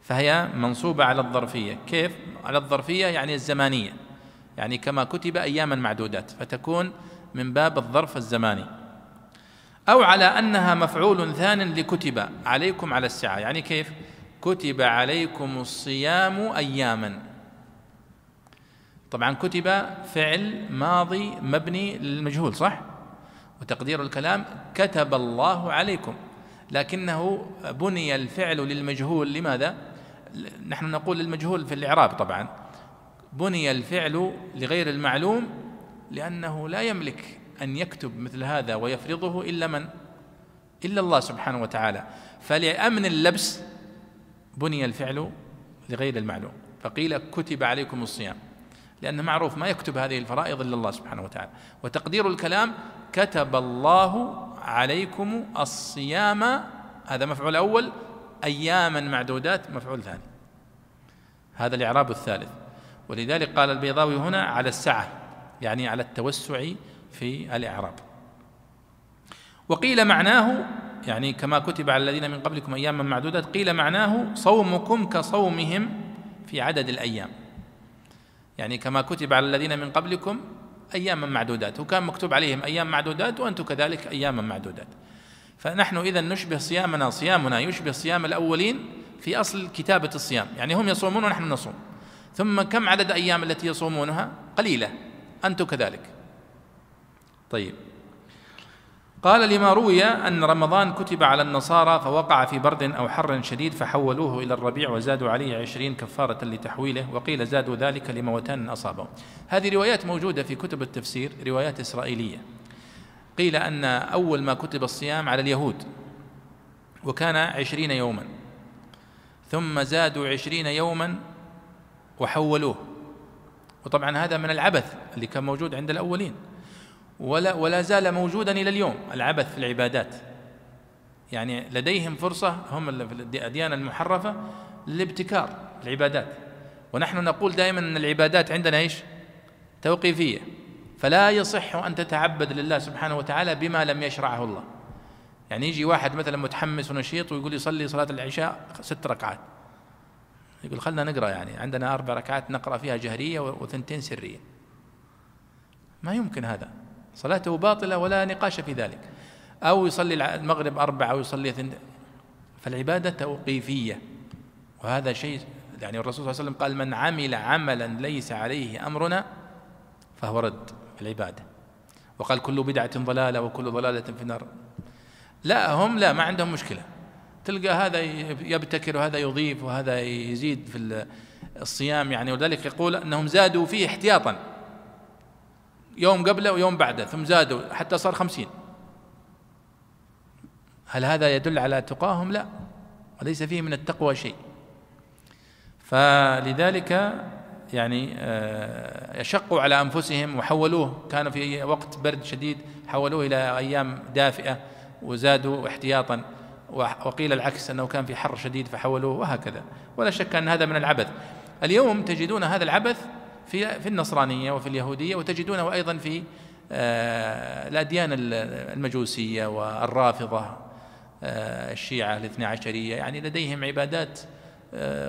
فهي منصوبة على الظرفية. كيف؟ على الظرفية يعني الزمانية. يعني كما كتب أياما معدودات فتكون من باب الظرف الزماني. أو على أنها مفعول ثان لكتب عليكم على السعه يعني كيف؟ كتب عليكم الصيام أياما. طبعا كتب فعل ماضي مبني للمجهول صح؟ وتقدير الكلام كتب الله عليكم. لكنه بني الفعل للمجهول. لماذا؟ نحن نقول للمجهول في الإعراب طبعا. بني الفعل لغير المعلوم لأنه لا يملك أن يكتب مثل هذا ويفرضه إلا من؟ إلا الله سبحانه وتعالى. فلأمن اللبس بني الفعل لغير المعلوم. فقيل كتب عليكم الصيام. لأنه معروف ما يكتب هذه الفرائض إلا الله سبحانه وتعالى. وتقدير الكلام كتب الله عليكم الصيام. هذا مفعول أول. أياما معدودات مفعول ثاني. هذا الإعراب الثالث. ولذلك قال البيضاوي هنا على السعة يعني على التوسع في الإعراب. وقيل معناه يعني كما كتب على الذين من قبلكم أياما معدودات قيل معناه صومكم كصومهم في عدد الأيام. يعني كما كتب على الذين من قبلكم أياما معدودات. وكان مكتوب عليهم أيام معدودات وأنتم كذلك أياما معدودات. فنحن إذا نشبه صيامنا صيامنا يشبه صيام الأولين في أصل كتابة الصيام. يعني هم يصومون ونحن نصوم. ثم كم عدد أيام التي يصومونها؟ قليلة. أنتم كذلك. طيب. قال لما روي أن رمضان كتب على النصارى فوقع في برد أو حر شديد فحولوه إلى الربيع وزادوا عليه عشرين كفارة لتحويله وقيل زادوا ذلك لموتان أصابهم. هذه روايات موجودة في كتب التفسير روايات إسرائيلية. قيل أن أول ما كتب الصيام على اليهود وكان عشرين يوما ثم زادوا عشرين يوما وحولوه. وطبعا هذا من العبث اللي كان موجود عند الأولين. ولا ولا زال موجودا إلى اليوم العبث في العبادات. يعني لديهم فرصة هم في الاديان المحرفة للابتكار العبادات. ونحن نقول دائما إن العبادات عندنا إيش؟ توقيفية. فلا يصح أن تتعبد لله سبحانه وتعالى بما لم يشرعه الله. يعني يجي واحد مثلا متحمس ونشيط ويقول يصلي صلاة العشاء ست ركعات. يقول خلنا نقرأ يعني عندنا أربع ركعات نقرأ فيها جهرية وثنتين سرية. ما يمكن هذا. صلاته باطلة ولا نقاش في ذلك. أو يصلي المغرب أربعة أو يصلي ثنت فالعبادة توقيفية. وهذا شيء يعني الرسول صلى الله عليه وسلم قال من عمل عملا ليس عليه أمرنا فهو رد. العبادة. وقال كل بدعة ضلالة وكل ضلالة في النار. لا هم لا ما عندهم مشكلة. تلقى هذا يبتكر وهذا يضيف وهذا يزيد في الصيام يعني. ولذلك يقول أنهم زادوا فيه احتياطا. يوم قبله ويوم بعده ثم زادوا حتى صار خمسين. هل هذا يدل على تقاهم؟ لا. وليس فيه من التقوى شيء. فلذلك يعني آه، يشقوا على أنفسهم وحولوه. كانوا في وقت برد شديد حولوه إلى أيام دافئة وزادوا احتياطا. وقيل العكس أنه كان في حر شديد فحولوه وهكذا. ولا شك أن هذا من العبث. اليوم تجدون هذا العبث في في النصرانية وفي اليهودية وتجدونه أيضا في آه، الأديان المجوسية والرافضة آه، الشيعة الاثنى عشرية. يعني لديهم عبادات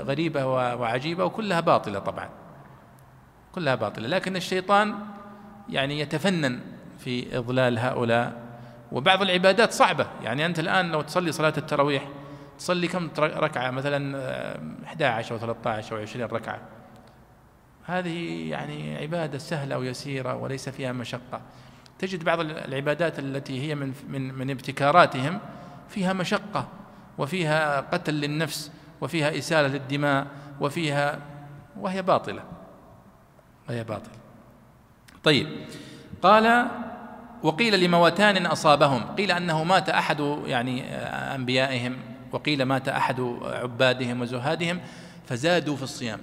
غريبة وعجيبة وكلها باطلة طبعا. كلها باطلة. لكن الشيطان يعني يتفنن في إضلال هؤلاء. وبعض العبادات صعبة. يعني أنت الآن لو تصلي صلاة التراويح تصلي كم ركعة؟ مثلا 11 أو 13 أو 20 ركعة. هذه يعني عبادة سهلة ويسيرة وليس فيها مشقة. تجد بعض العبادات التي هي من من من ابتكاراتهم فيها مشقة وفيها قتل للنفس وفيها إسالة للدماء وفيها وهي باطلة. وهي باطل. طيب. قال وقيل لموتان أصابهم. قيل أنه مات أحد يعني أنبيائهم. وقيل مات أحد عبادهم وزهادهم فزادوا في الصيام.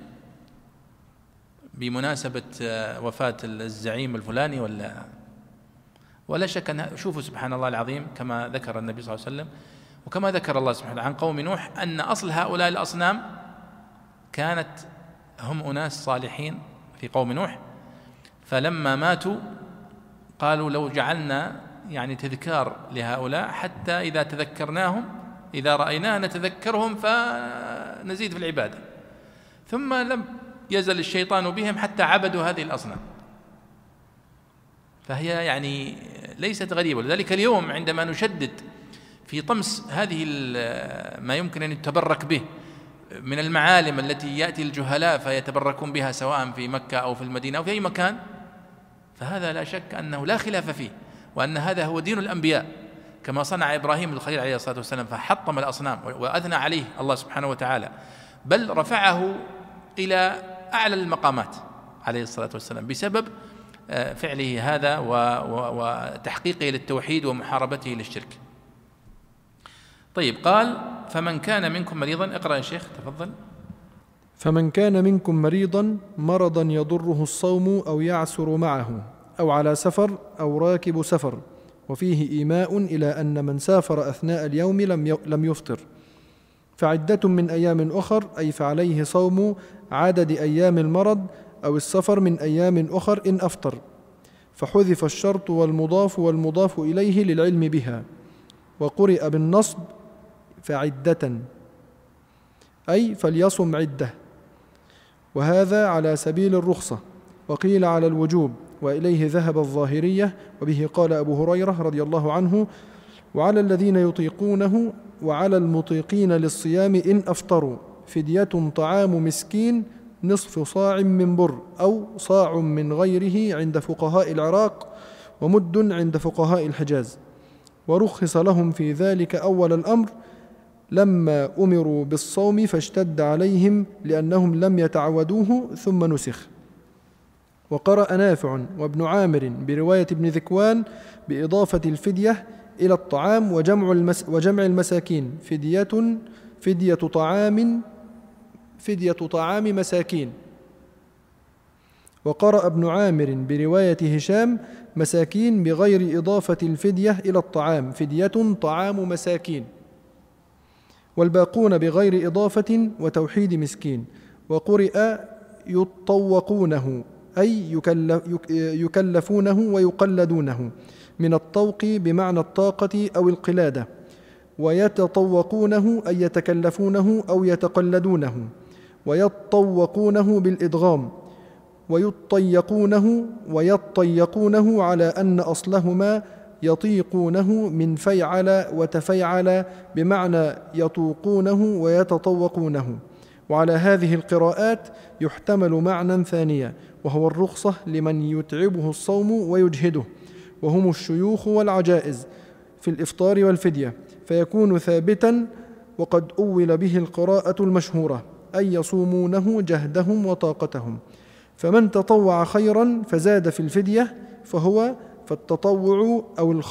بمناسبة وفاة الزعيم الفلاني ولا؟ ولا شك أن شوفوا سبحان الله العظيم كما ذكر النبي صلى الله عليه وسلم وكما ذكر الله سبحانه عن قوم نوح أن أصل هؤلاء الأصنام كانت هم أناس صالحين في قوم نوح فلما ماتوا قالوا لو جعلنا يعني تذكار لهؤلاء حتى إذا تذكرناهم إذا رأيناه نتذكرهم فنزيد في العبادة. ثم لم يزل الشيطان بهم حتى عبدوا هذه الأصنام. فهي يعني ليست غريبة. لذلك اليوم عندما نشدد في طمس هذه ما يمكن أن يتبرك به من المعالم التي يأتي الجهلاء فيتبركون بها سواء في مكة أو في المدينة أو في أي مكان. فهذا لا شك أنه لا خلاف فيه وأن هذا هو دين الأنبياء. كما صنع إبراهيم الخليل عليه الصلاة والسلام فحطم الأصنام وأثنى عليه الله سبحانه وتعالى. بل رفعه إلى أعلى المقامات عليه الصلاة والسلام بسبب آه، فعله هذا وتحقيقه للتوحيد ومحاربته للشرك. طيب قال فمن كان منكم مريضا اقرأ يا شيخ تفضل. فمن كان منكم مريضا مرضا يضره الصوم أو يعسر معه أو على سفر أو راكب سفر وفيه إيماء إلى أن من سافر أثناء اليوم لم لم يفطر. فعدة من أيام أخر أي فعليه صوم عدد أيام المرض أو السفر من أيام أخر إن أفطر. فحذف الشرط والمضاف والمضاف إليه للعلم بها. وقرئ بالنصب فعدة أي فليصم عدة. وهذا على سبيل الرخصة. وقيل على الوجوب وإليه ذهب الظاهرية. وبه قال أبو هريرة رضي الله عنه وعلى الذين يطيقونه وعلى المطيقين للصيام إن أفطروا فدية طعام مسكين نصف صاع من بر أو صاع من غيره عند فقهاء العراق ومد عند فقهاء الحجاز. ورخص لهم في ذلك أول الأمر لما أمروا بالصوم فاشتد عليهم لأنهم لم يتعودوه ثم نسخ. وقرأ نافع وابن عامر برواية ابن ذكوان بإضافة الفدية إلى الطعام وجمع المس وجمع المساكين. فدية فدية طعام فدية طعام مساكين. وقرأ ابن عامر برواية هشام مساكين بغير إضافة الفدية إلى الطعام. فدية طعام مساكين. والباقون بغير إضافة وتوحيد مسكين. وقرئ يطوقونه أي يكلفونه ويقلدونه من الطوق بمعنى الطاقة أو القلادة. ويتطوقونه أي يتكلفونه أو يتقلدونه. ويطوقونه بالإدغام. ويطيقونه ويطيقونه على أن أصلهما يطيقونه من فيعل وتفيعل بمعنى يطوقونه ويتطوقونه. وعلى هذه القراءات يحتمل معنى ثانيا وهو الرخصة لمن يتعبه الصوم ويجهده وهم الشيوخ والعجائز في الإفطار والفدية. فيكون ثابتا وقد أول به القراءة المشهورة أي يصومونه جهدهم وطاقتهم. فمن تطوع خيرا فزاد في الفدية فهو فالتطوع أو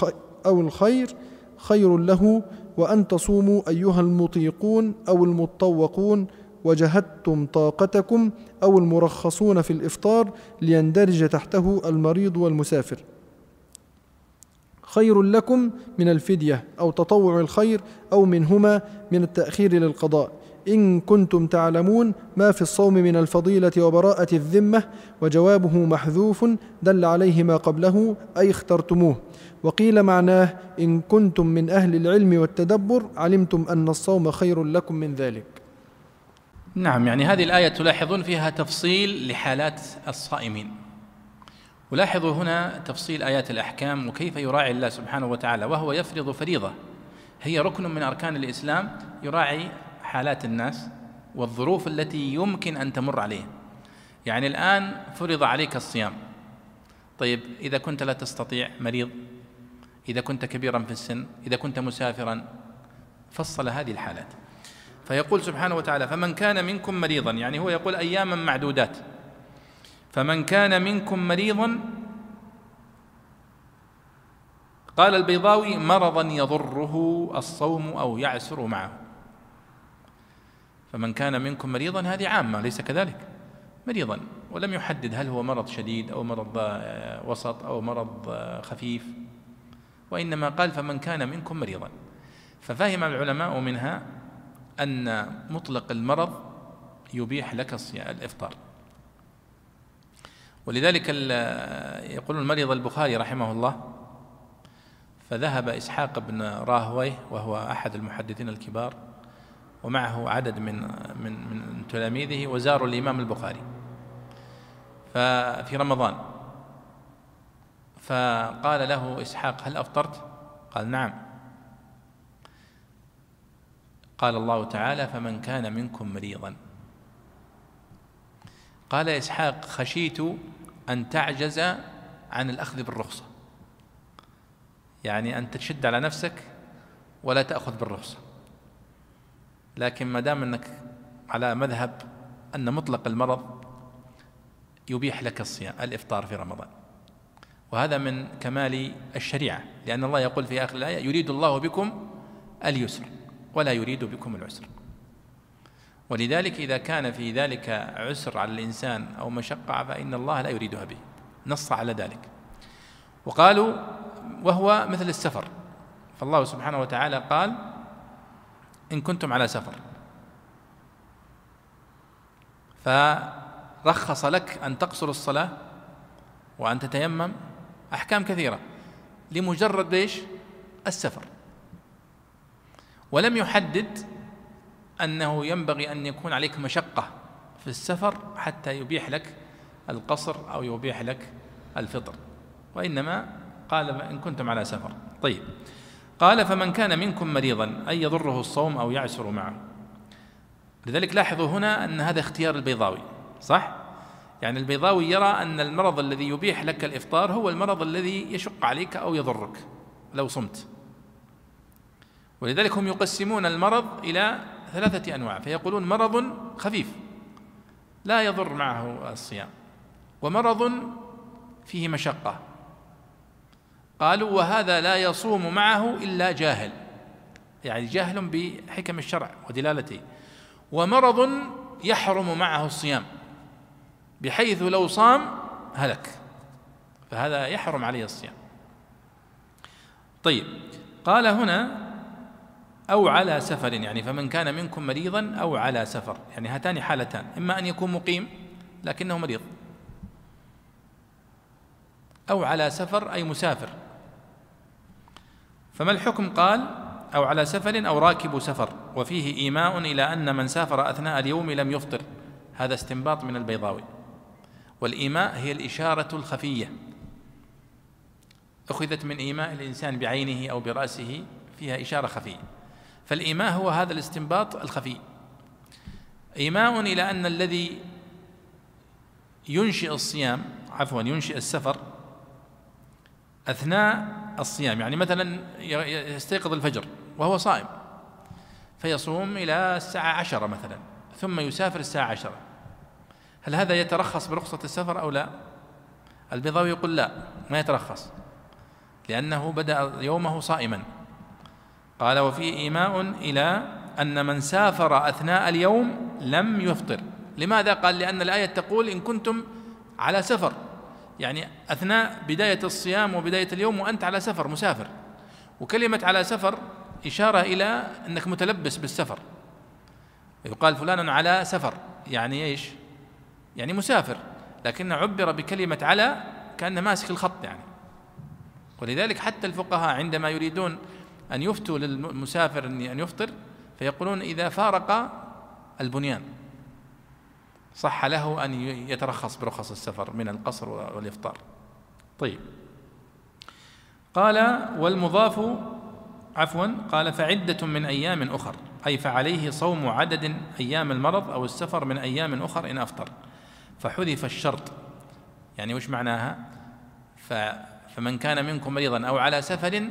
أو الخير خير له وأن تصوموا أيها المطيقون أو المطوقون وجهدتم طاقتكم أو المرخصون في الإفطار ليندرج تحته المريض والمسافر. خير لكم من الفدية أو تطوع الخير أو منهما من التأخير للقضاء. إن كنتم تعلمون ما في الصوم من الفضيلة وبراءة الذمة وجوابه محذوف دل عليه ما قبله أي اخترتموه. وقيل معناه إن كنتم من أهل العلم والتدبر علمتم أن الصوم خير لكم من ذلك. نعم يعني هذه الآية تلاحظون فيها تفصيل لحالات الصائمين. ولاحظوا هنا تفصيل آيات الأحكام وكيف يراعي الله سبحانه وتعالى وهو يفرض فريضة. هي ركن من أركان الإسلام يراعي حالات الناس والظروف التي يمكن أن تمر عليه يعني الآن فرض عليك الصيام. طيب إذا كنت لا تستطيع مريض إذا كنت كبيرا في السن إذا كنت مسافرا فصل هذه الحالات. فيقول سبحانه وتعالى فمن كان منكم مريضا يعني هو يقول أياما معدودات. فمن كان منكم مريضا قال البيضاوي مرضا يضره الصوم أو يعسر معه. فمن كان منكم مريضا هذه عامة ليس كذلك. مريضا ولم يحدد هل هو مرض شديد أو مرض آه، وسط أو مرض آه، خفيف. وإنما قال فمن كان منكم مريضا. ففهم العلماء منها أن مطلق المرض يبيح لك الإفطار. ولذلك يقول المريض البخاري رحمه الله فذهب إسحاق بن راهويه وهو أحد المحدثين الكبار ومعه عدد من من من تلاميذه وزاروا الإمام البخاري. ففي رمضان. فقال له إسحاق هل أفطرت؟ قال نعم. قال الله تعالى فمن كان منكم مريضا. قال إسحاق خشيت أن تعجز عن الأخذ بالرخصة. يعني أن تشد على نفسك ولا تأخذ بالرخصة. لكن ما دام أنك على مذهب أن مطلق المرض يبيح لك الصيام الإفطار في رمضان. وهذا من كمال الشريعة لأن الله يقول في آخر الآية يريد الله بكم اليسر ولا يريد بكم العسر. ولذلك إذا كان في ذلك عسر على الإنسان أو مشقة فإن الله لا يريدها به. نص على ذلك. وقالوا وهو مثل السفر. فالله سبحانه وتعالى قال إن كنتم على سفر. فرخص لك أن تقصر الصلاة وأن تتيمم أحكام كثيرة لمجرد ليش السفر. ولم يحدد أنه ينبغي أن يكون عليك مشقة في السفر حتى يبيح لك القصر أو يبيح لك الفطر. وإنما قال إن كنتم على سفر. طيب. قال فمن كان منكم مريضا أي يضره الصوم أو يعسر معه. لذلك لاحظوا هنا أن هذا اختيار البيضاوي صح؟ يعني البيضاوي يرى أن المرض الذي يبيح لك الإفطار هو المرض الذي يشق عليك أو يضرك لو صمت. ولذلك هم يقسمون المرض إلى ثلاثة أنواع فيقولون مرض خفيف لا يضر معه الصيام ومرض فيه مشقة. قالوا وهذا لا يصوم معه إلا جاهل. يعني جاهل بحكم الشرع ودلالته. ومرض يحرم معه الصيام بحيث لو صام هلك. فهذا يحرم عليه الصيام. طيب قال هنا أو على سفر يعني فمن كان منكم مريضا أو على سفر. يعني هاتان حالتان إما أن يكون مقيم لكنه مريض أو على سفر أي مسافر. فما الحكم قال أو على سفر أو راكب سفر وفيه إيماء إلى أن من سافر أثناء اليوم لم يفطر. هذا استنباط من البيضاوي. والإيماء هي الإشارة الخفية. أخذت من إيماء الإنسان بعينه أو برأسه فيها إشارة خفية. فالإيماء هو هذا الاستنباط الخفي. إيماء إلى أن الذي ينشئ الصيام عفوا ينشئ السفر أثناء الصيام. يعني مثلا يستيقظ الفجر وهو صائم فيصوم إلى الساعة عشرة مثلا ثم يسافر الساعة عشرة. هل هذا يترخص برخصة السفر أو لا؟ البيضاوي يقول لا ما يترخص لأنه بدأ يومه صائما. قال وفيه إيماء إلى أن من سافر أثناء اليوم لم يفطر. لماذا؟ قال لأن الآية تقول إن كنتم على سفر. يعني أثناء بداية الصيام وبداية اليوم وأنت على سفر مسافر. وكلمة على سفر إشارة إلى أنك متلبس بالسفر. يقال فلان على سفر يعني إيش؟ يعني مسافر. لكن عبر بكلمة على كأنه ماسك الخط يعني. ولذلك حتى الفقهاء عندما يريدون أن يفتوا للمسافر أن يفطر فيقولون إذا فارق البنيان. صح له أن يترخص برخص السفر من القصر والإفطار. طيب. قال والمضاف عفوا قال فعدة من أيام أخر. أي فعليه صوم عدد أيام المرض أو السفر من أيام أخر إن أفطر. فحذف الشرط. يعني وش معناها؟ فمن كان منكم مريضا أو على سفر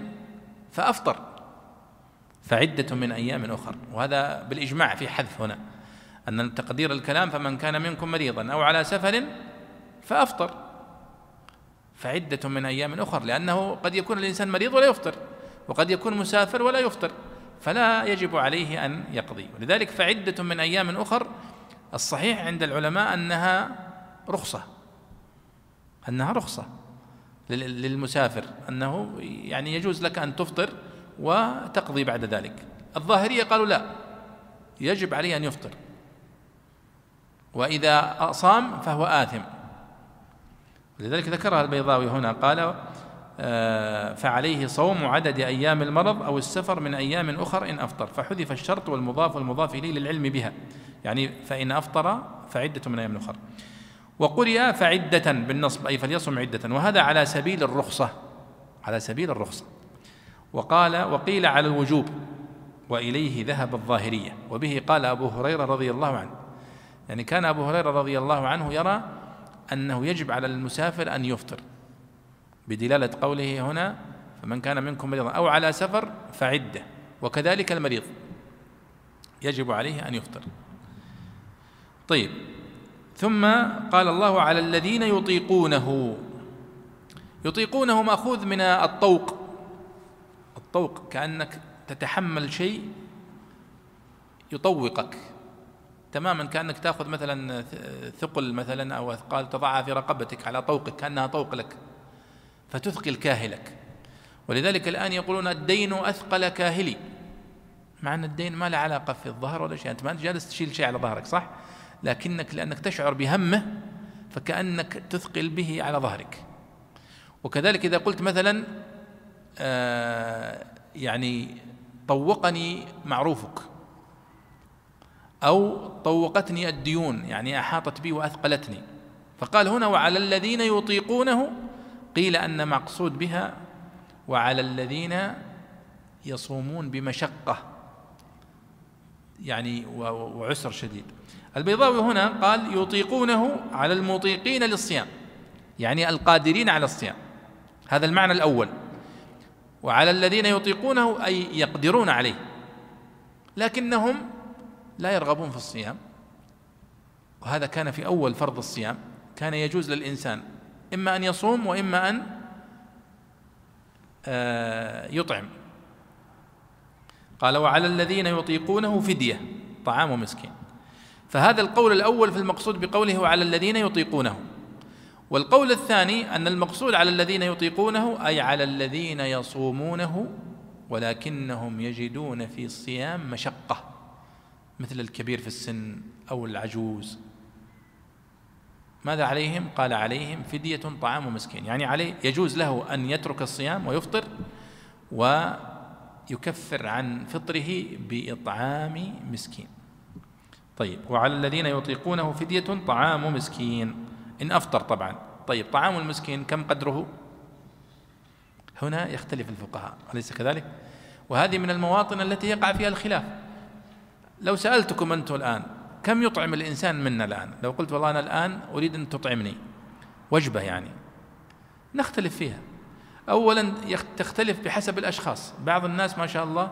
فأفطر. فعدة من أيام أخر. وهذا بالإجماع في حذف هنا. أن تقدير الكلام فمن كان منكم مريضا أو على سفر فأفطر. فعدة من أيام أخر لأنه قد يكون الإنسان مريض ولا يفطر وقد يكون مسافر ولا يفطر فلا يجب عليه أن يقضي. ولذلك فعدة من أيام أخر الصحيح عند العلماء أنها رخصة. أنها رخصة للمسافر أنه يعني يجوز لك أن تفطر وتقضي بعد ذلك. الظاهرية قالوا لا يجب عليه أن يفطر. وإذا صام فهو آثم. لذلك ذكرها البيضاوي هنا قال آه، فعليه صوم عدد أيام المرض أو السفر من أيام أخر إن أفطر. فحذف الشرط والمضاف والمضاف إليه للعلم بها. يعني فإن أفطر فعدة من أيام أخر وقرئ فعدة بالنصب أي فليصم عدة. وهذا على سبيل الرخصة. على سبيل الرخصة. وقال وقيل على الوجوب وإليه ذهب الظاهرية. وبه قال أبو هريرة رضي الله عنه. يعني كان أبو هريرة رضي الله عنه يرى أنه يجب على المسافر أن يفطر بدلالة قوله هنا فمن كان منكم مريضا أو على سفر فعدة. وكذلك المريض يجب عليه أن يفطر. طيب ثم قال الله على الذين يطيقونه. يطيقونه ماخوذ من الطوق. الطوق كأنك تتحمل شيء يطوقك. تماما كأنك تأخذ مثلا ثقل مثلا أو أثقال تضعها في رقبتك على طوقك كأنها طوق لك فتثقل كاهلك. ولذلك الآن يقولون الدين أثقل كاهلي مع أن الدين ما له علاقة في الظهر ولا شيء. أنت ما أنت جالس تشيل شيء على ظهرك صح؟ لكنك لأنك تشعر بهمه فكأنك تثقل به على ظهرك. وكذلك إذا قلت مثلا آه يعني طوقني معروفك. أو طوقتني الديون يعني أحاطت بي وأثقلتني. فقال هنا وعلى الذين يطيقونه قيل أن مقصود بها وعلى الذين يصومون بمشقة يعني وعسر شديد. البيضاوي هنا قال يطيقونه على المطيقين للصيام يعني القادرين على الصيام هذا المعنى الأول. وعلى الذين يطيقونه أي يقدرون عليه. لكنهم لا يرغبون في الصيام وهذا كان في أول فرض الصيام كان يجوز للإنسان إما أن يصوم وإما أن آه، يطعم. قال وعلى الذين يطيقونه فدية طعام مسكين. فهذا القول الأول في المقصود بقوله وعلى الذين يطيقونه. والقول الثاني أن المقصود على الذين يطيقونه أي على الذين يصومونه ولكنهم يجدون في الصيام مشقة. مثل الكبير في السن أو العجوز. ماذا عليهم؟ قال عليهم فدية طعام مسكين. يعني عليه يجوز له أن يترك الصيام ويفطر ويكفر عن فطره بإطعام مسكين. طيب وعلى الذين يطيقونه فدية طعام مسكين. إن أفطر طبعا. طيب طعام المسكين كم قدره؟ هنا يختلف الفقهاء أليس كذلك؟ وهذه من المواطن التي يقع فيها الخلاف. لو سألتكم أنتم الآن كم يطعم الإنسان منا الآن؟ لو قلت والله أنا الآن أريد أن تطعمني. وجبة يعني. نختلف فيها. أولا تختلف بحسب الأشخاص. بعض الناس ما شاء الله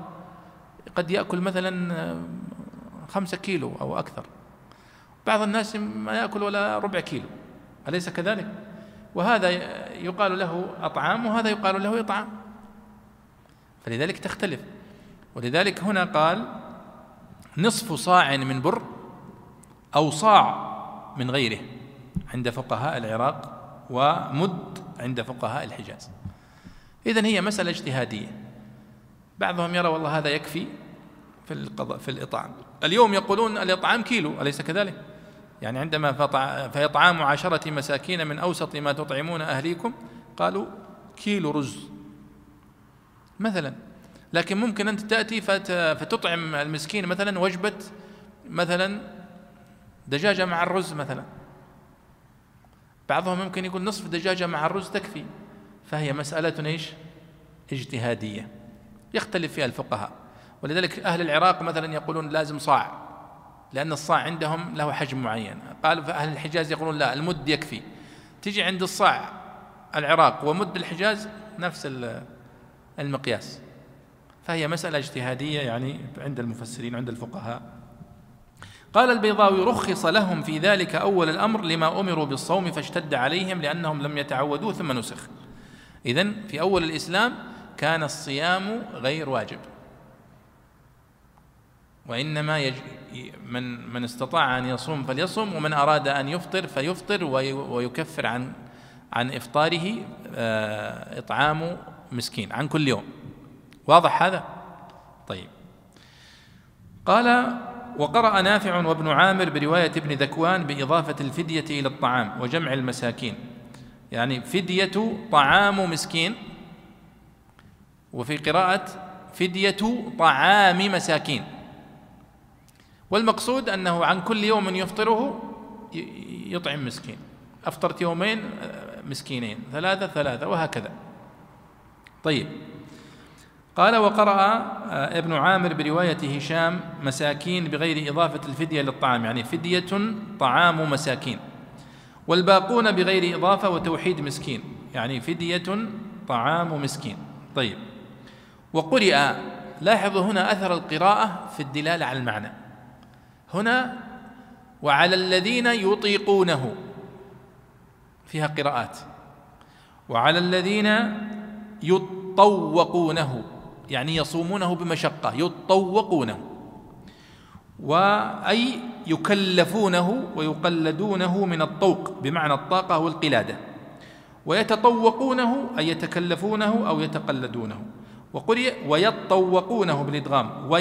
قد يأكل مثلا خمسة كيلو أو أكثر. بعض الناس ما يأكل ولا ربع كيلو. أليس كذلك؟ وهذا يقال له أطعام وهذا يقال له إطعام. فلذلك تختلف. ولذلك هنا قال نصف صاع من بر أو صاع من غيره عند فقهاء العراق ومد عند فقهاء الحجاز. إذن هي مسألة اجتهادية. بعضهم يرى والله هذا يكفي في القضاء في الإطعام. اليوم يقولون الإطعام كيلو أليس كذلك؟ يعني عندما فإطعام عشرة مساكين من أوسط ما تطعمون أهليكم قالوا كيلو رز. مثلا لكن ممكن أنت تأتي فتطعم المسكين مثلا وجبة مثلا دجاجة مع الرز مثلا. بعضهم ممكن يقول نصف دجاجة مع الرز تكفي. فهي مسألة إيش؟ اجتهادية. يختلف فيها الفقهاء. ولذلك أهل العراق مثلا يقولون لازم صاع. لأن الصاع عندهم له حجم معين. قالوا فأهل الحجاز يقولون لا المد يكفي. تجي عند الصاع العراق ومد الحجاز نفس المقياس. فهي مسألة اجتهادية يعني عند المفسرين عند الفقهاء. قال البيضاوي رخص لهم في ذلك أول الأمر لما أمروا بالصوم فاشتد عليهم لأنهم لم يتعودوه ثم نسخ. إذن في أول الإسلام كان الصيام غير واجب. وإنما يج... من من استطاع أن يصوم فليصوم ومن أراد أن يفطر فيفطر ويكفر عن عن إفطاره آه، إطعام مسكين عن كل يوم. واضح هذا؟ طيب. قال وقرأ نافع وابن عامر برواية ابن ذكوان بإضافة الفدية إلى الطعام وجمع المساكين. يعني فدية طعام مسكين وفي قراءة فدية طعام مساكين. والمقصود أنه عن كل يوم يفطره يطعم مسكين. أفطرت يومين مسكينين. ثلاثة ثلاثة وهكذا. طيب. قال وقرأ آه، ابن عامر برواية هشام مساكين بغير إضافة الفدية للطعام. يعني فدية طعام مساكين. والباقون بغير إضافة وتوحيد مسكين. يعني فدية طعام مسكين. طيب. وقرئ. لاحظوا هنا أثر القراءة في الدلالة على المعنى. هنا وعلى الذين يطيقونه. فيها قراءات. وعلى الذين يطوقونه. يعني يصومونه بمشقة يطوقونه. وأي يكلفونه ويقلدونه من الطوق بمعنى الطاقة والقلادة. ويتطوقونه أي يتكلفونه أو يتقلدونه. وقرئ ويطوقونه بالإدغام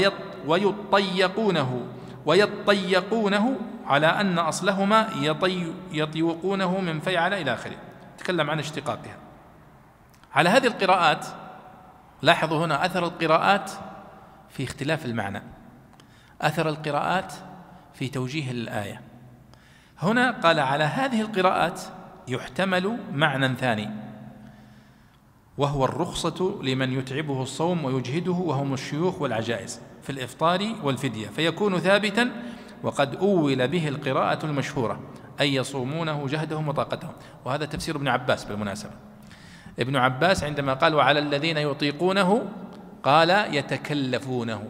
ويطيقونه ويطيقونه على أن أصلهما يطي يطيقونه من فيعل إلى آخره. تكلم عن اشتقاقها. على هذه القراءات لاحظوا هنا أثر القراءات في اختلاف المعنى. أثر القراءات في توجيه الآية. هنا قال على هذه القراءات يحتمل معنى ثاني وهو الرخصة لمن يتعبه الصوم ويجهده وهم الشيوخ والعجائز في الإفطار والفدية. فيكون ثابتا وقد أول به القراءة المشهورة أي يصومونه جهدهم وطاقتهم. وهذا تفسير ابن عباس بالمناسبة. ابن عباس عندما قال وعلى الذين يطيقونه قال يتكلفونه.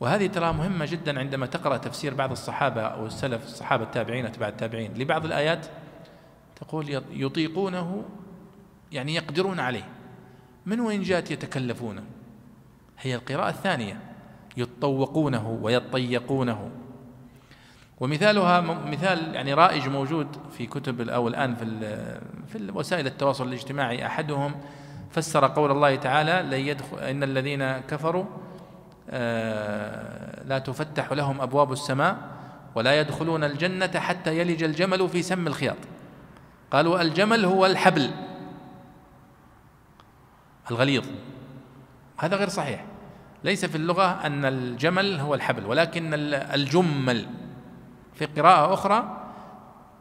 وهذه ترى مهمة جدا عندما تقرأ تفسير بعض الصحابة أو السلف الصحابة التابعين وتبع التابعين. لبعض الآيات تقول يطيقونه يعني يقدرون عليه. من وين جاءت يتكلفونه؟ هي القراءة الثانية. يطوقونه ويطيقونه. ومثالها مثال يعني رائج موجود في كتب أو الآن في في وسائل التواصل الاجتماعي. أحدهم فسر قول الله تعالى لن يدخل إن الذين كفروا آه، لا تفتح لهم أبواب السماء ولا يدخلون الجنة حتى يلج الجمل في سم الخياط. قالوا الجمل هو الحبل الغليظ. هذا غير صحيح. ليس في اللغة أن الجمل هو الحبل ولكن الجمل. في قراءة أخرى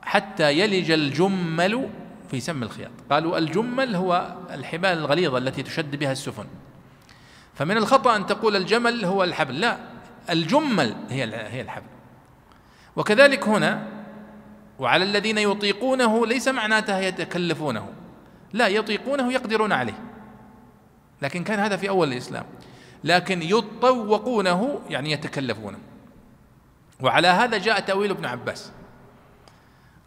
حتى يلج الجمل في سم الخياط. قالوا الجمل هو الحبال الغليظة التي تشد بها السفن. فمن الخطأ أن تقول الجمل هو الحبل. لا الجمل هي هي الحبل. وكذلك هنا وعلى الذين يطيقونه ليس معناتها يتكلفونه. لا يطيقونه يقدرون عليه. لكن كان هذا في أول الإسلام. لكن يطوقونه يعني يتكلفونه. وعلى هذا جاء تأويل ابن عباس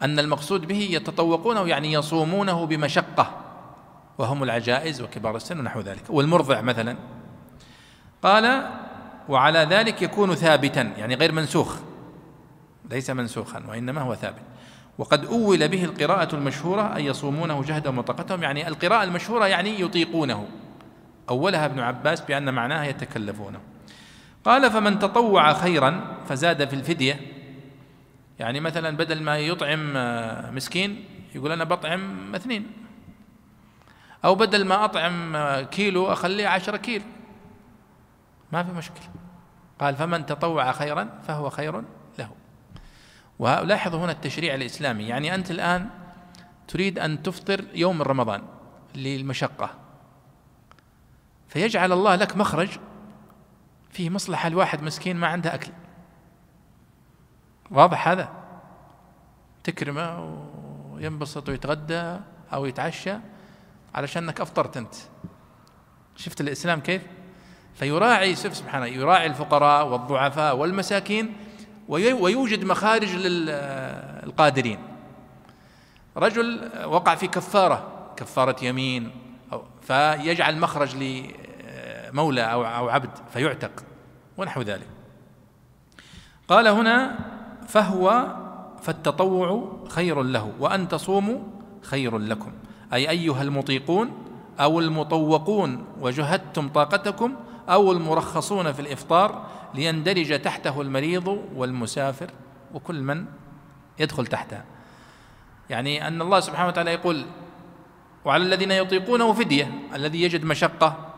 أن المقصود به يتطوقونه يعني يصومونه بمشقة وهم العجائز وكبار السن ونحو ذلك. والمرضع مثلا قال وعلى ذلك يكون ثابتا يعني غير منسوخ ليس منسوخا وإنما هو ثابت. وقد أول به القراءة المشهورة أن يصومونه جهدا وطاقتهم يعني القراءة المشهورة يعني يطيقونه. أولها ابن عباس بأن معناها يتكلفونه. قال فمن تطوع خيرا فزاد في الفدية. يعني مثلا بدل ما يطعم مسكين يقول أنا بطعم اثنين. أو بدل ما أطعم كيلو أخليه عشرة كيلو ما في مشكلة. قال فمن تطوع خيرا فهو خير له. ولاحظوا هنا التشريع الإسلامي. يعني أنت الآن تريد أن تفطر يوم رمضان للمشقة. فيجعل الله لك مخرج فيه مصلحة لواحد مسكين ما عنده أكل. واضح هذا؟ تكرمه وينبسط ويتغدى أو يتعشى علشانك أفطرت أنت. شفت الإسلام كيف؟ فيراعي سبحانه يراعي الفقراء والضعفاء والمساكين ويوجد مخارج للقادرين رجل وقع في كفارة كفارة يمين فيجعل مخرج لمولى أو عبد فيعتق ونحو ذلك. قال هنا فهو فالتطوع خير له وأن تصوموا خير لكم. أي أيها المطيقون أو المطوقون وجهدتم طاقتكم أو المرخصون في الإفطار ليندرج تحته المريض والمسافر وكل من يدخل تحته. يعني أن الله سبحانه وتعالى يقول وعلى الذين يطيقونه فدية الذي يجد مشقة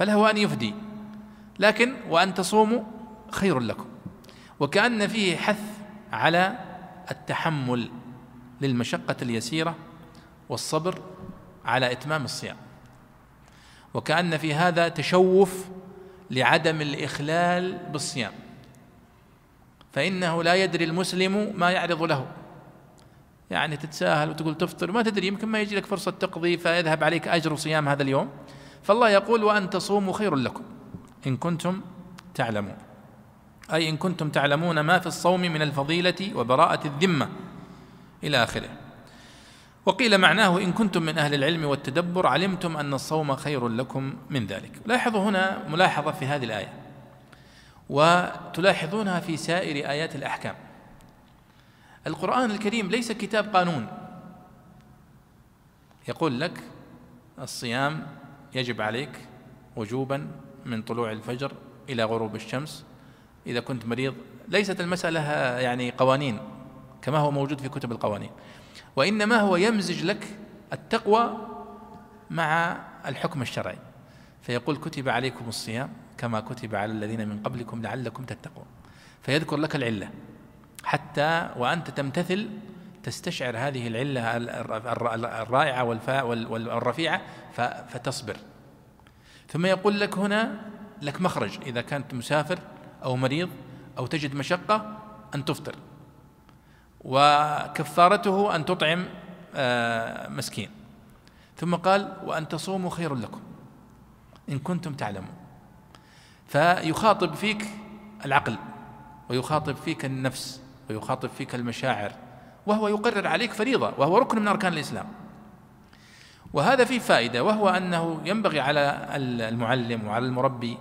فله أن يفدي. لكن وأن تصوموا خير لكم. وكأن فيه حث على التحمل للمشقة اليسيرة والصبر على إتمام الصيام. وكأن في هذا تشوف لعدم الإخلال بالصيام. فإنه لا يدري المسلم ما يعرض له. يعني تتساهل وتقول تفطر ما تدري يمكن ما يجي لك فرصة تقضي فيذهب عليك أجر صيام هذا اليوم. فالله يقول وأن تصوموا خير لكم إن كنتم تعلمون. أي إن كنتم تعلمون ما في الصوم من الفضيلة وبراءة الذمة إلى آخره. وقيل معناه إن كنتم من أهل العلم والتدبر علمتم أن الصوم خير لكم من ذلك. لاحظوا هنا ملاحظة في هذه الآية. وتلاحظونها في سائر آيات الأحكام. القرآن الكريم ليس كتاب قانون. يقول لك الصيام يجب عليك وجوبا من طلوع الفجر إلى غروب الشمس. إذا كنت مريض ليست المسألة يعني قوانين كما هو موجود في كتب القوانين. وإنما هو يمزج لك التقوى مع الحكم الشرعي. فيقول كتب عليكم الصيام كما كتب على الذين من قبلكم لعلكم تتقون فيذكر لك العلة حتى وأنت تمتثل تستشعر هذه العلة الرائعة والرفيعة فتصبر. ثم يقول لك هنا لك مخرج إذا كنت مسافر أو مريض أو تجد مشقة أن تفطر. وكفارته أن تطعم آه، مسكين. ثم قال وأن تصوموا خير لكم إن كنتم تعلمون. فيخاطب فيك العقل ويخاطب فيك النفس ويخاطب فيك المشاعر. وهو يقرر عليك فريضة وهو ركن من أركان الإسلام. وهذا فيه فائدة وهو أنه ينبغي على المعلم وعلى المربي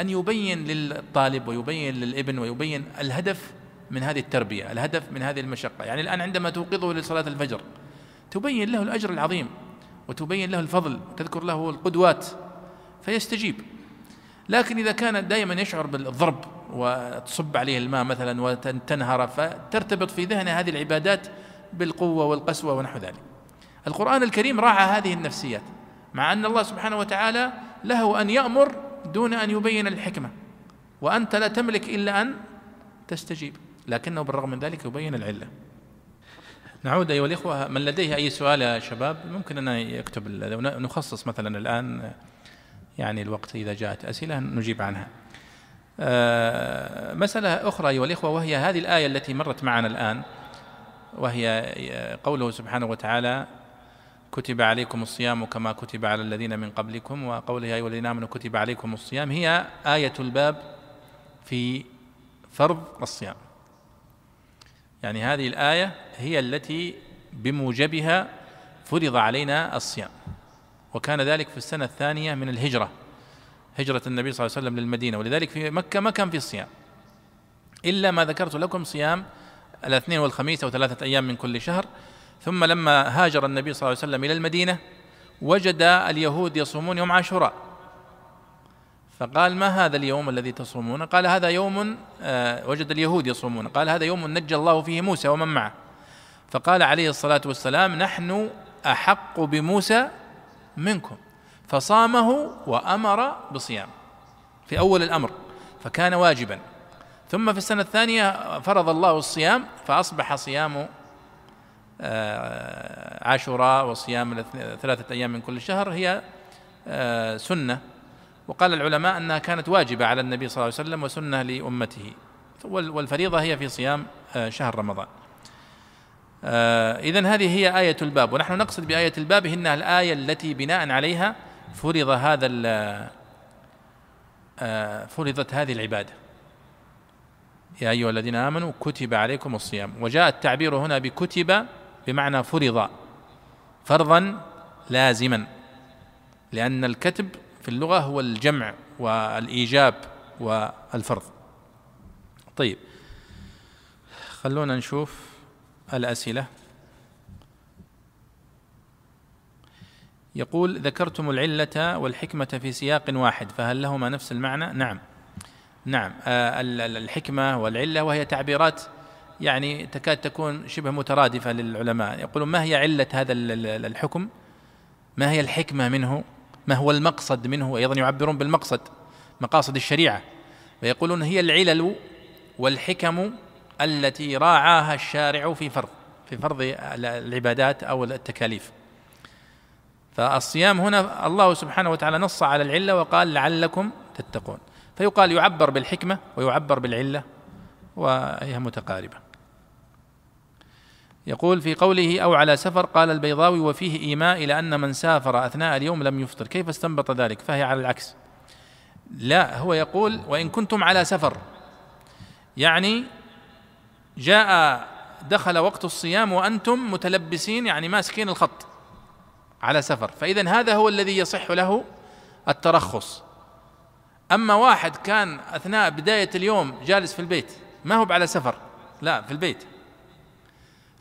أن يبين للطالب ويبين للابن ويبين الهدف من هذه التربية الهدف من هذه المشقة. يعني الآن عندما توقظه لصلاة الفجر تبين له الأجر العظيم وتبين له الفضل وتذكر له القدوات فيستجيب. لكن إذا كان دائما يشعر بالضرب وتصب عليه الماء مثلا وتنهر فترتبط في ذهنه هذه العبادات بالقوة والقسوة ونحو ذلك. القرآن الكريم راعى هذه النفسيات مع أن الله سبحانه وتعالى له أن يأمر دون أن يبين الحكمة وأنت لا تملك إلا أن تستجيب لكنه بالرغم من ذلك يبين العلة. نعود أيها الإخوة من لديه أي سؤال يا شباب؟ ممكن أن يكتب نخصص مثلا الآن يعني الوقت إذا جاءت أسئلة نجيب عنها. مسألة أخرى أيها الإخوة وهي هذه الآية التي مرت معنا الآن وهي قوله سبحانه وتعالى كتب عليكم الصيام كما كتب على الذين من قبلكم وقوله يا الذين آمنوا كتب عليكم الصيام هي آية الباب في فرض الصيام. يعني هذه الآية هي التي بموجبها فرض علينا الصيام وكان ذلك في السنة الثانية من الهجرة. هجرة النبي صلى الله عليه وسلم للمدينة ولذلك في مكة ما كان في صيام. إلا ما ذكرت لكم صيام الاثنين والخميس أو ثلاثة أيام من كل شهر. ثم لما هاجر النبي صلى الله عليه وسلم إلى المدينة وجد اليهود يصومون يوم عاشوراء. فقال ما هذا اليوم الذي تصومون؟ قال هذا يوم آه، وجد اليهود يصومون. قال هذا يوم نجى الله فيه موسى ومن معه. فقال عليه الصلاة والسلام نحن أحق بموسى منكم. فصامه وأمر بصيام في أول الأمر فكان واجبا. ثم في السنة الثانية فرض الله الصيام فأصبح صيام آه، عاشوراء وصيام ثلاثة أيام من كل شهر هي آه، سنة. وقال العلماء أنها كانت واجبة على النبي صلى الله عليه وسلم وسنة لأمته. والفريضة هي في صيام آه، شهر رمضان. إذن هذه هي آية الباب. ونحن نقصد بآية الباب إنها الآية التي بناء عليها فرض هذا فرضت هذه العبادة. يا أيها الذين آمنوا كتب عليكم الصيام. وجاء التعبير هنا بكتب بمعنى فرض. فرضا لازما لأن الكتب في اللغة هو الجمع والإيجاب والفرض. طيب خلونا نشوف الأسئلة. يقول ذكرتم العلة والحكمة في سياق واحد فهل لهما نفس المعنى؟ نعم. نعم. آه، الحكمة والعلة وهي تعبيرات يعني تكاد تكون شبه مترادفة للعلماء. يقولون ما هي علة هذا الحكم؟ ما هي الحكمة منه؟ ما هو المقصد منه؟ أيضا يعبرون بالمقصد مقاصد الشريعة. ويقولون هي العلل والحكم التي راعاها الشارع في فرض في فرض العبادات أو التكاليف. فالصيام هنا الله سبحانه وتعالى نص على العلة وقال لعلكم تتقون. فيقال يعبر بالحكمة ويعبر بالعلة وهي متقاربة. يقول في قوله أو على سفر قال البيضاوي وفيه إيماء إلى أن من سافر أثناء اليوم لم يفطر. كيف استنبط ذلك؟ فهي على العكس. لا هو يقول وإن كنتم على سفر. يعني جاء دخل وقت الصيام وأنتم متلبسين يعني ماسكين الخط. على سفر. فإذا هذا هو الذي يصح له الترخص. أما واحد كان أثناء بداية اليوم جالس في البيت ما هو على سفر؟ لا في البيت.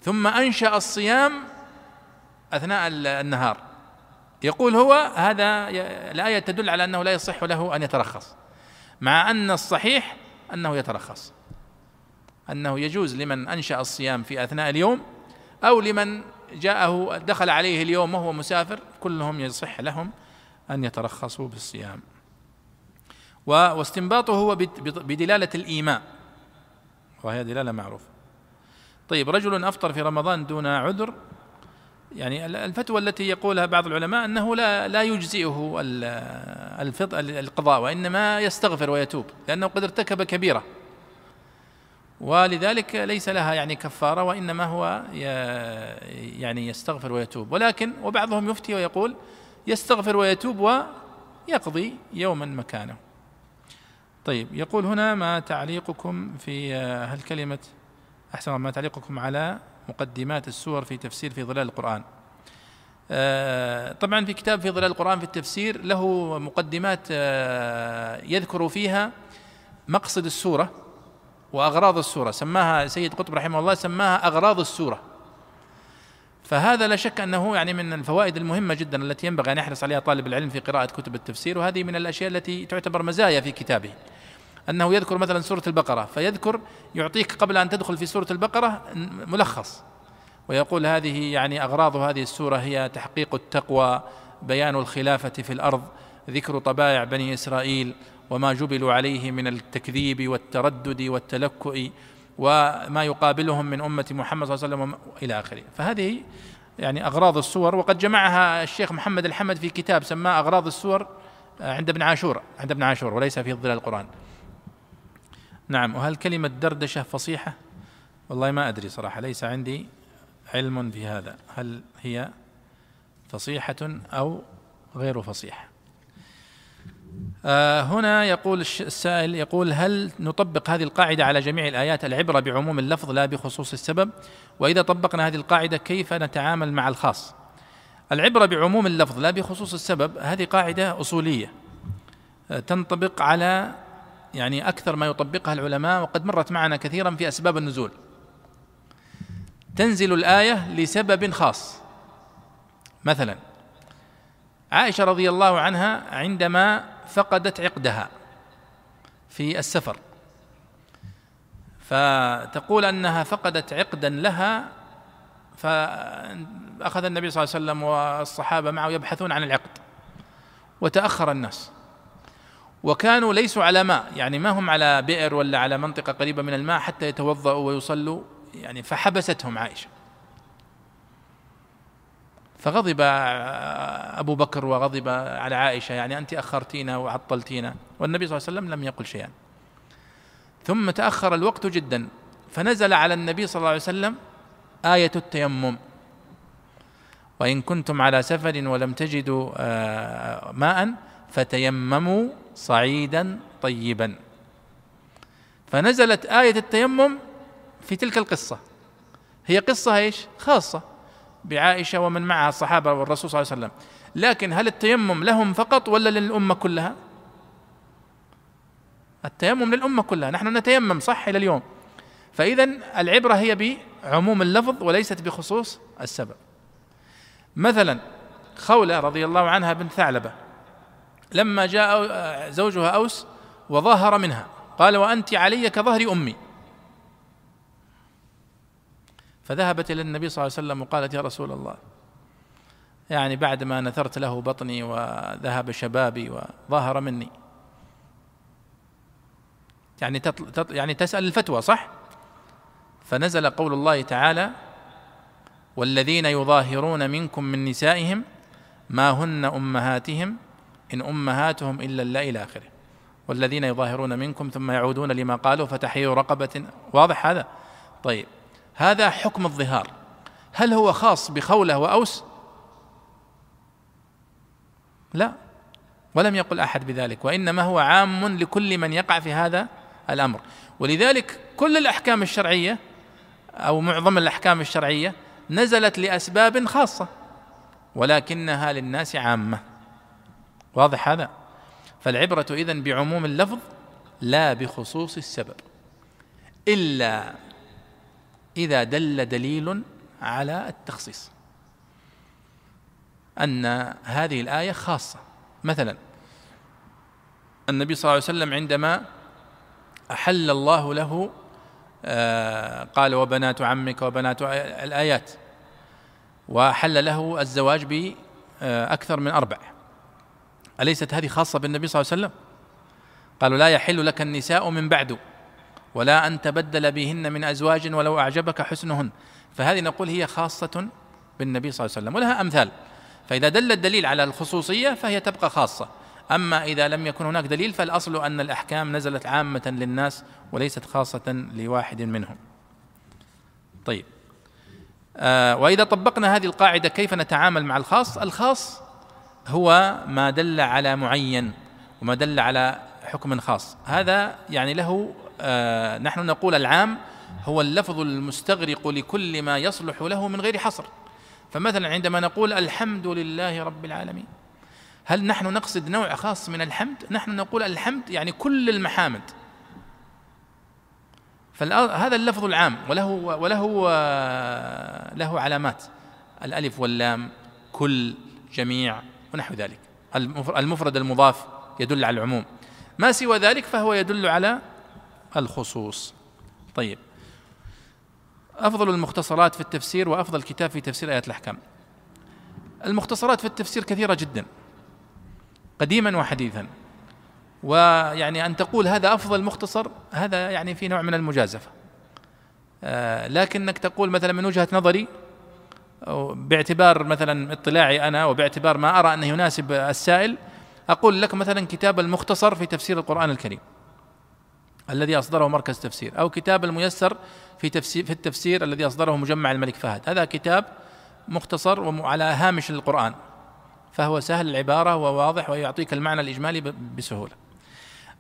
ثم أنشأ الصيام أثناء النهار. يقول هو هذا الآية تدل على أنه لا يصح له أن يترخص مع أن الصحيح أنه يترخص. أنه يجوز لمن أنشأ الصيام في أثناء اليوم أو لمن جاءه دخل عليه اليوم وهو مسافر كلهم يصح لهم أن يترخصوا بالصيام. واستنباطه هو بدلالة الإيماء. وهي دلالة معروفة. طيب رجل أفطر في رمضان دون عذر يعني الفتوى التي يقولها بعض العلماء أنه لا لا يجزئه القضاء وإنما يستغفر ويتوب لأنه قد ارتكب كبيرة. ولذلك ليس لها يعني كفارة وإنما هو يعني يستغفر ويتوب. ولكن وبعضهم يفتي ويقول يستغفر ويتوب ويقضي يوما مكانه. طيب يقول هنا ما تعليقكم في هل كلمة أحسن ما تعليقكم على مقدمات السور في تفسير في ظلال القرآن؟ آه، طبعا في كتاب في ظلال القرآن في التفسير له مقدمات آه، يذكر فيها مقصد السورة وأغراض السورة. سماها سيد قطب رحمه الله سماها أغراض السورة. فهذا لا شك أنه يعني من الفوائد المهمة جدا التي ينبغي أن يحرص عليها طالب العلم في قراءة كتب التفسير وهذه من الأشياء التي تعتبر مزايا في كتابه. أنه يذكر مثلا سورة البقرة فيذكر يعطيك قبل أن تدخل في سورة البقرة ملخص. ويقول هذه يعني أغراض هذه السورة هي تحقيق التقوى بيان الخلافة في الأرض ذكر طبائع بني إسرائيل وما جبلوا عليه من التكذيب والتردد والتلكؤ وما يقابلهم من أمة محمد صلى الله عليه وسلم إلى آخره. فهذه يعني أغراض السور وقد جمعها الشيخ محمد الحمد في كتاب سماه أغراض السور عند ابن عاشور عند ابن عاشور وليس في ظلال القرآن. نعم وهل كلمة دردشة فصيحة؟ والله ما أدري صراحة ليس عندي علم في هذا. هل هي فصيحة أو غير فصيحة؟ آه هنا يقول السائل يقول هل نطبق هذه القاعدة على جميع الآيات العبرة بعموم اللفظ لا بخصوص السبب؟ وإذا طبقنا هذه القاعدة كيف نتعامل مع الخاص؟ العبرة بعموم اللفظ لا بخصوص السبب هذه قاعدة أصولية آه تنطبق على يعني أكثر ما يطبقها العلماء وقد مرت معنا كثيرا في أسباب النزول. تنزل الآية لسبب خاص. مثلا عائشة رضي الله عنها عندما فقدت عقدها في السفر. فتقول أنها فقدت عقدا لها فأخذ النبي صلى الله عليه وسلم والصحابة معه يبحثون عن العقد وتأخر الناس. وكانوا ليسوا على ماء يعني ما هم على بئر ولا على منطقة قريبة من الماء حتى يتوضأوا ويصلوا يعني فحبستهم عائشة. فغضب أبو بكر وغضب على عائشة يعني أنت أخرتينا وعطلتينا. والنبي صلى الله عليه وسلم لم يقل شيئا. ثم تأخر الوقت جدا فنزل على النبي صلى الله عليه وسلم آية التيمم. وإن كنتم على سفر ولم تجدوا آه، ماء فتيمموا صعيدا طيبا. فنزلت آية التيمم في تلك القصة. هي قصة إيش؟ خاصة. بعائشة ومن معها الصحابة والرسول صلى الله عليه وسلم. لكن هل التيمم لهم فقط ولا للأمة كلها؟ التيمم للأمة كلها. نحن نتيمم صح إلى اليوم. فاذا العبرة هي بعموم اللفظ وليست بخصوص السبب. مثلا خولة رضي الله عنها بنت ثعلبة. لما جاء زوجها أوس وظاهر منها قال وأنت علي كظهر أمي. فذهبت إلى النبي صلى الله عليه وسلم وقالت يا رسول الله يعني بعد ما نثرت له بطني وذهب شبابي وظاهر مني. يعني تطل تطل يعني تسأل الفتوى صح؟ فنزل قول الله تعالى والذين يظاهرون منكم من نسائهم ما هن أمهاتهم إن أمهاتهم إلا الله إلى آخره والذين يظاهرون منكم ثم يعودون لما قالوا فتحيوا رقبة. واضح هذا؟ طيب. هذا حكم الظهار. هل هو خاص بخولة وأوس؟ لا ولم يقل أحد بذلك وإنما هو عام لكل من يقع في هذا الأمر. ولذلك كل الأحكام الشرعية أو معظم الأحكام الشرعية نزلت لأسباب خاصة ولكنها للناس عامة. واضح هذا؟ فالعبرة إذن بعموم اللفظ لا بخصوص السبب إلا إذا دل دليل على التخصيص. أن هذه الآية خاصة. مثلا النبي صلى الله عليه وسلم عندما أحل الله له آه، قال وبنات عمك وبنات الآيات. وأحل له الزواج بأكثر من أربع. أليست هذه خاصة بالنبي صلى الله عليه وسلم؟ قالوا لا يحل لك النساء من بعد. ولا أن تبدل بهن من أزواج ولو أعجبك حسنهن. فهذه نقول هي خاصة بالنبي صلى الله عليه وسلم. ولها أمثال. فإذا دل الدليل على الخصوصية فهي تبقى خاصة. أما إذا لم يكن هناك دليل فالأصل أن الأحكام نزلت عامة للناس وليست خاصة لواحد منهم. طيب. آه وإذا طبقنا هذه القاعدة كيف نتعامل مع الخاص؟ الخاص هو ما دل على معين وما دل على حكم خاص. هذا يعني له آه نحن نقول العام هو اللفظ المستغرق لكل ما يصلح له من غير حصر. فمثلا عندما نقول الحمد لله رب العالمين هل نحن نقصد نوع خاص من الحمد؟ نحن نقول الحمد يعني كل المحامد. فهذا اللفظ العام وله وله آه، له علامات. الألف واللام كل جميع ونحو ذلك. المفرد المضاف يدل على العموم. ما سوى ذلك فهو يدل على الخصوص. طيب. أفضل المختصرات في التفسير وأفضل كتاب في تفسير آيات الأحكام. المختصرات في التفسير كثيرة جدا. قديما وحديثا. ويعني أن تقول هذا أفضل مختصر هذا يعني في نوع من المجازفة. آه لكنك تقول مثلا من وجهة نظري أو باعتبار مثلا اطلاعي أنا وباعتبار ما أرى أنه يناسب السائل أقول لك مثلا كتاب المختصر في تفسير القرآن الكريم. الذي أصدره مركز تفسير أو كتاب الميسر في تفسير في التفسير الذي أصدره مجمع الملك فهد. هذا كتاب مختصر وعلى هامش القرآن فهو سهل العبارة وواضح ويعطيك المعنى الإجمالي بسهولة.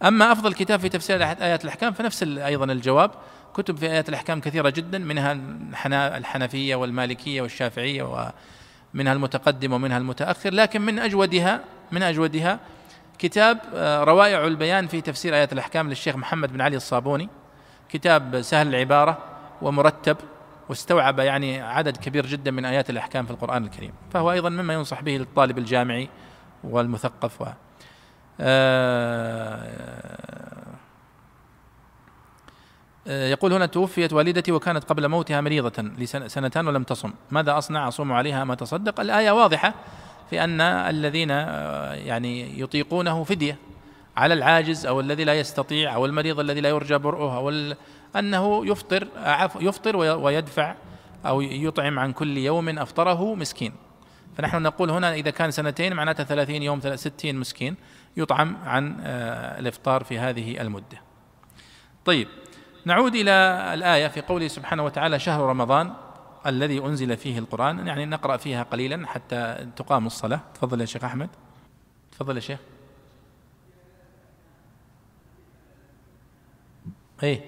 أما أفضل كتاب في تفسير آيات الأحكام فنفس أيضا الجواب. كتب في آيات الأحكام كثيرة جدا منها الحنفية والمالكية والشافعية ومنها المتقدم ومنها المتأخر لكن من أجودها من أجودها كتاب آه، روائع البيان في تفسير آيات الأحكام للشيخ محمد بن علي الصابوني. كتاب سهل العبارة ومرتب واستوعب يعني عدد كبير جدا من آيات الأحكام في القرآن الكريم. فهو أيضا مما ينصح به للطالب الجامعي والمثقف و آه، آه، يقول هنا توفيت والدتي وكانت قبل موتها مريضة لسنتان ولم تصم. ماذا أصنع؟ أصوم عليها ما تصدق؟ الآية واضحة. في أن الذين آه، يعني يطيقونه فدية على العاجز أو الذي لا يستطيع أو المريض الذي لا يرجى برؤه أو أنه يفطر يفطر ويدفع أو يطعم عن كل يوم أفطره مسكين. فنحن نقول هنا إذا كان سنتين معناته ثلاثين يوم ستين مسكين يطعم عن آه، الإفطار في هذه المدة. طيب نعود إلى الآية في قوله سبحانه وتعالى شهر رمضان. الذي أنزل فيه القرآن يعني نقرأ فيها قليلا حتى تقام الصلاة. تفضل يا شيخ أحمد. تفضل يا شيخ. إيه.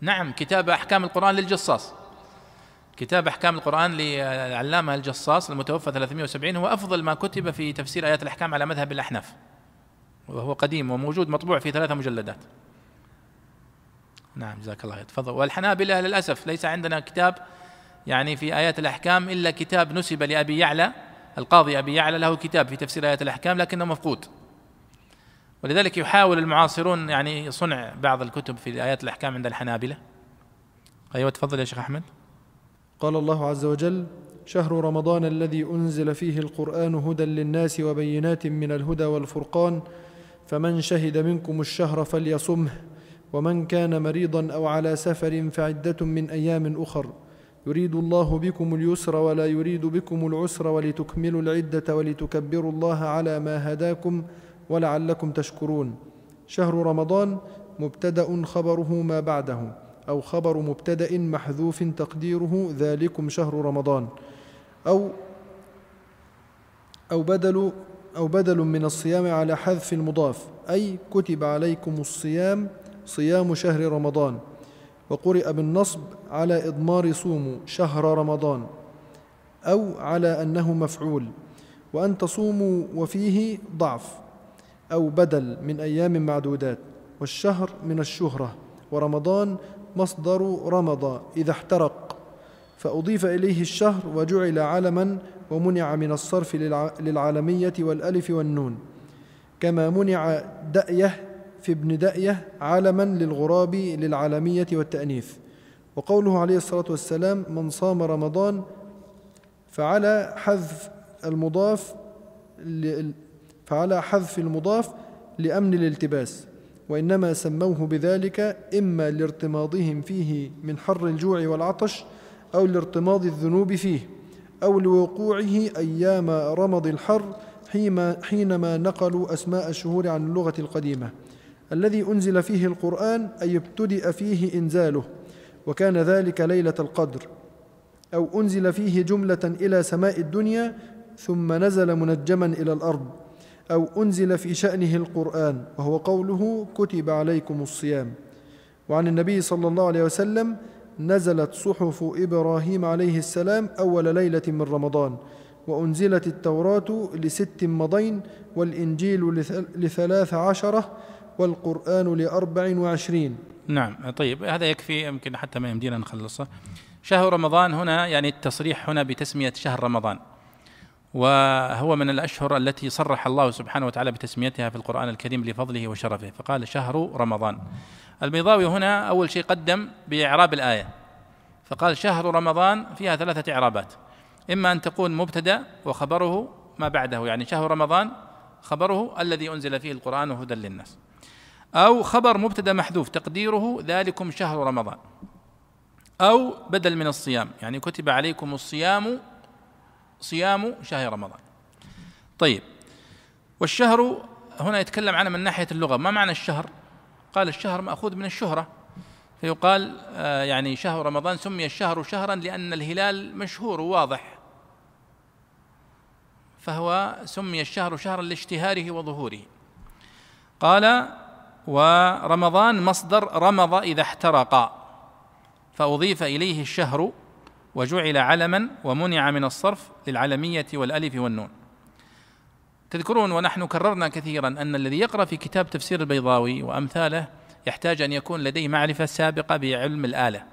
نعم كتاب أحكام القرآن للجصاص. كتاب أحكام القرآن للعلامة الجصاص المتوفى 370 هو أفضل ما كتب في تفسير آيات الأحكام على مذهب الأحناف. وهو قديم وموجود مطبوع في ثلاثة مجلدات. نعم جزاك الله خير. تفضل. والحنابلة للأسف ليس عندنا كتاب يعني في آيات الأحكام إلا كتاب نسب لأبي يعلى. القاضي أبي يعلى له كتاب في تفسير آيات الأحكام لكنه مفقود. ولذلك يحاول المعاصرون يعني صنع بعض الكتب في آيات الأحكام عند الحنابلة. أيوة تفضل يا شيخ أحمد. قال الله عز وجل شهر رمضان الذي أنزل فيه القرآن هدى للناس وبينات من الهدى والفرقان فمن شهد منكم الشهر فليصمه. ومن كان مريضا أو على سفر فعدة من أيام أخر يريد الله بكم اليسر ولا يريد بكم العسر ولتكملوا العدة ولتكبروا الله على ما هداكم ولعلكم تشكرون. شهر رمضان مبتدأ خبره ما بعده أو خبر مبتدأ محذوف تقديره ذلكم شهر رمضان. أو أو بدل أو بدل من الصيام على حذف المضاف أي كتب عليكم الصيام صيام شهر رمضان وقرئ بالنصب على إضمار صوموا شهر رمضان أو على أنه مفعول وأن تصوموا وفيه ضعف أو بدل من أيام معدودات والشهر من الشهرة ورمضان مصدر رمض إذا احترق. فأضيف إليه الشهر وجعل علما ومنع من الصرف للعالمية والألف والنون كما منع دأية في ابن دأية علما للغراب للعالمية والتأنيث. وقوله عليه الصلاة والسلام من صام رمضان فعلى حذف المضاف فعلى حذف المضاف لأمن الالتباس. وإنما سموه بذلك إما لارتماضهم فيه من حر الجوع والعطش أو لارتماض الذنوب فيه أو لوقوعه أيام رمض الحر حينما نقلوا أسماء الشهور عن اللغة القديمة. الذي أنزل فيه القرآن أي ابتدأ فيه إنزاله وكان ذلك ليلة القدر. أو أنزل فيه جملة إلى سماء الدنيا ثم نزل منجما إلى الأرض. أو أنزل في شأنه القرآن وهو قوله كتب عليكم الصيام. وعن النبي صلى الله عليه وسلم نزلت صحف إبراهيم عليه السلام أول ليلة من رمضان وأنزلت التوراة لست مضين والإنجيل لثلاث عشرة والقرآن لأربع وعشرين. نعم طيب هذا يكفي يمكن حتى ما يمدينا نخلصه. شهر رمضان هنا يعني التصريح هنا بتسمية شهر رمضان. وهو من الأشهر التي صرح الله سبحانه وتعالى بتسميتها في القرآن الكريم لفضله وشرفه فقال شهر رمضان. البيضاوي هنا أول شيء قدم بإعراب الآية. فقال شهر رمضان فيها ثلاثة إعرابات. إما أن تكون مبتدأ وخبره ما بعده يعني شهر رمضان خبره الذي أنزل فيه القرآن هدى للناس. أو خبر مبتدأ محذوف تقديره ذلكم شهر رمضان. أو بدل من الصيام يعني كتب عليكم الصيام صيام شهر رمضان. طيب والشهر هنا يتكلم عنه من ناحية اللغة. ما معنى الشهر؟ قال الشهر مأخوذ من الشهرة. فيقال آه، يعني شهر رمضان سمي الشهر شهرا لأن الهلال مشهور وواضح. فهو سمي الشهر شهرا لاشتهاره وظهوره. قال ورمضان مصدر رمض إذا احترق. فأضيف إليه الشهر وجعل علما ومنع من الصرف للعلمية والألف والنون. تذكرون ونحن كررنا كثيرا أن الذي يقرأ في كتاب تفسير البيضاوي وأمثاله يحتاج أن يكون لديه معرفة سابقة بعلم الآلة.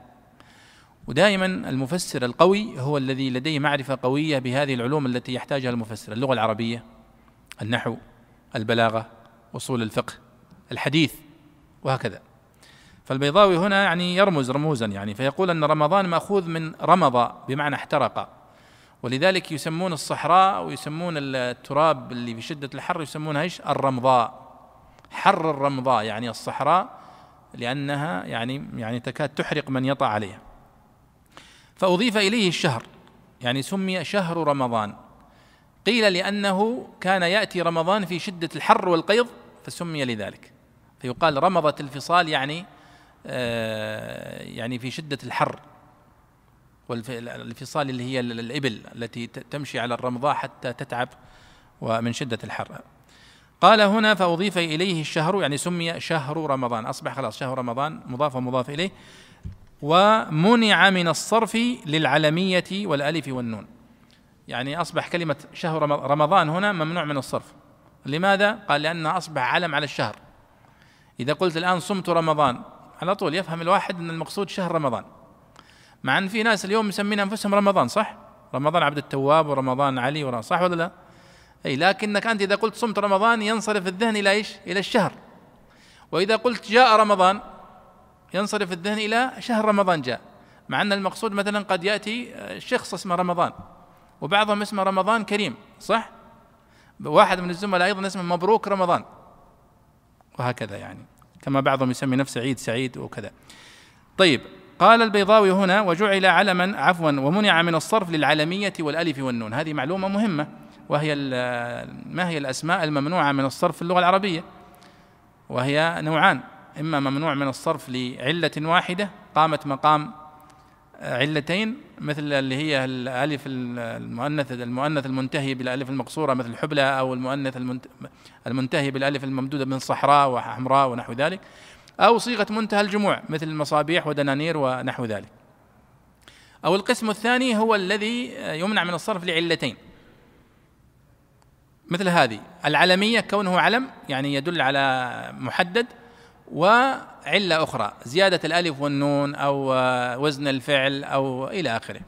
ودائما المفسر القوي هو الذي لديه معرفة قوية بهذه العلوم التي يحتاجها المفسر. اللغة العربية النحو البلاغة أصول الفقه. الحديث وهكذا. فالبيضاوي هنا يعني يرمز رموزا يعني فيقول أن رمضان مأخوذ من رمض بمعنى احترق. ولذلك يسمون الصحراء ويسمون التراب اللي في شدة الحر يسمونها إيش؟ الرمضاء. حر الرمضاء يعني الصحراء لأنها يعني يعني تكاد تحرق من يطع عليها. فأضيف إليه الشهر يعني سمي شهر رمضان. قيل لأنه كان يأتي رمضان في شدة الحر والقيض فسمي لذلك. فيقال رمضة الفصال يعني آه يعني في شدة الحر والفصال اللي هي الإبل التي تمشي على الرمضاء حتى تتعب ومن شدة الحر. قال هنا فأضيف إليه الشهر يعني سمي شهر رمضان. أصبح خلاص شهر رمضان مضاف ومضاف إليه. ومنع من الصرف للعلمية والألف والنون. يعني أصبح كلمة شهر رمضان هنا ممنوع من الصرف. لماذا؟ قال لأنها أصبح علم على الشهر. إذا قلت الآن صمت رمضان على طول يفهم الواحد أن المقصود شهر رمضان مع أن في ناس اليوم مسمين أنفسهم رمضان صح؟ رمضان عبد التواب ورمضان علي ورمضان صح ولا لا؟ أي لكنك أنت إذا قلت صمت رمضان ينصرف الذهن إلى إيش؟ إلى الشهر وإذا قلت جاء رمضان ينصرف الذهن إلى شهر رمضان جاء مع أن المقصود مثلا قد يأتي شخص اسمه رمضان وبعضهم اسمه رمضان كريم صح؟ واحد من الزملاء أيضا اسمه مبروك رمضان وهكذا يعني. كما بعضهم يسمي نفسه عيد سعيد وكذا. طيب قال البيضاوي هنا وجعل علما عفوا ومنع من الصرف للعلمية والألف والنون. هذه معلومة مهمة وهي ما هي الأسماء الممنوعة من الصرف في اللغة العربية؟ وهي نوعان إما ممنوع من الصرف لعلة واحدة قامت مقام علتين مثل اللي هي الألف المؤنث المؤنث المنتهي بالألف المقصورة مثل الحبلى أو المؤنث المنتهي بالألف الممدودة من صحراء وحمراء ونحو ذلك أو صيغة منتهى الجموع مثل المصابيح ودنانير ونحو ذلك. أو القسم الثاني هو الذي يمنع من الصرف لعلتين. مثل هذه العلمية كونه علم يعني يدل على محدد وعلة أخرى زيادة الألف والنون أو وزن الفعل أو إلى آخره.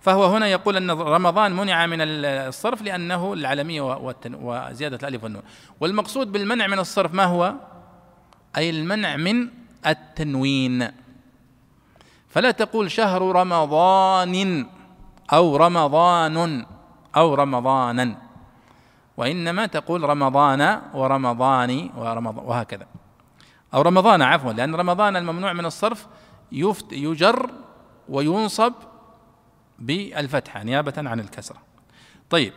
فهو هنا يقول أن رمضان منع من الصرف لأنه العالمية وزيادة الألف والنون. والمقصود بالمنع من الصرف ما هو؟ أي المنع من التنوين. فلا تقول شهر رمضان أو رمضان أو رمضانا وإنما تقول رمضان ورمضان ورمضان وهكذا. أو رمضان عفوا لأن رمضان الممنوع من الصرف يجر وينصب بالفتحة نيابة عن الكسرة. طيب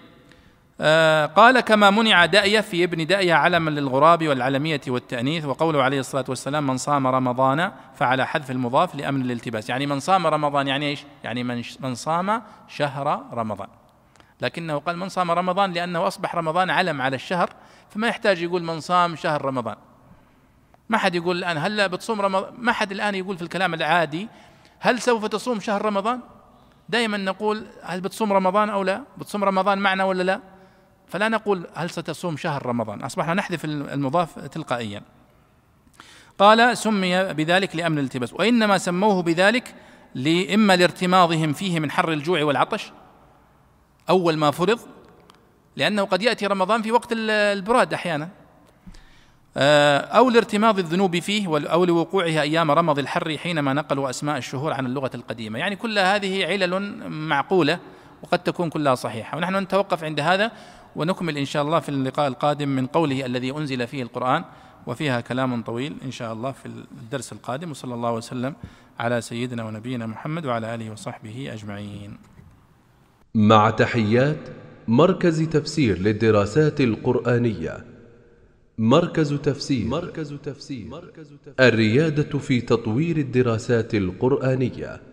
آه قال كما منع دأية في ابن دأية علما للغراب والعلمية والتأنيث وقوله عليه الصلاة والسلام من صام رمضان فعلى حذف المضاف لأمن الالتباس يعني من صام رمضان يعني إيش؟ يعني من, من صام شهر رمضان. لكنه قال من صام رمضان لأنه أصبح رمضان علم على الشهر فما يحتاج يقول من صام شهر رمضان ما حد يقول الآن هل بتصوم رمضان ما حد الآن يقول في الكلام العادي هل سوف تصوم شهر رمضان؟ دائما نقول هل بتصوم رمضان أو لا؟ بتصوم رمضان معنا ولا لا؟ فلا نقول هل ستصوم شهر رمضان. أصبحنا نحذف المضاف تلقائيا. قال سمي بذلك لأمن الالتباس. وإنما سموه بذلك إما لارتماضهم فيه من حر الجوع والعطش أول ما فرض لأنه قد يأتي رمضان في وقت البراد أحيانا. أو لارتماض الذنوب فيه أو لوقوعها أيام رمض الحر حينما نقلوا أسماء الشهور عن اللغة القديمة. يعني كل هذه علل معقولة وقد تكون كلها صحيحة. ونحن نتوقف عند هذا ونكمل إن شاء الله في اللقاء القادم من قوله الذي أنزل فيه القرآن وفيها كلام طويل إن شاء الله في الدرس القادم. وصلى الله وسلم على سيدنا ونبينا محمد وعلى آله وصحبه أجمعين. مع تحيات مركز تفسير للدراسات القرآنية. مركز تفسير. مركز تفسير. الريادة في تطوير الدراسات القرآنية.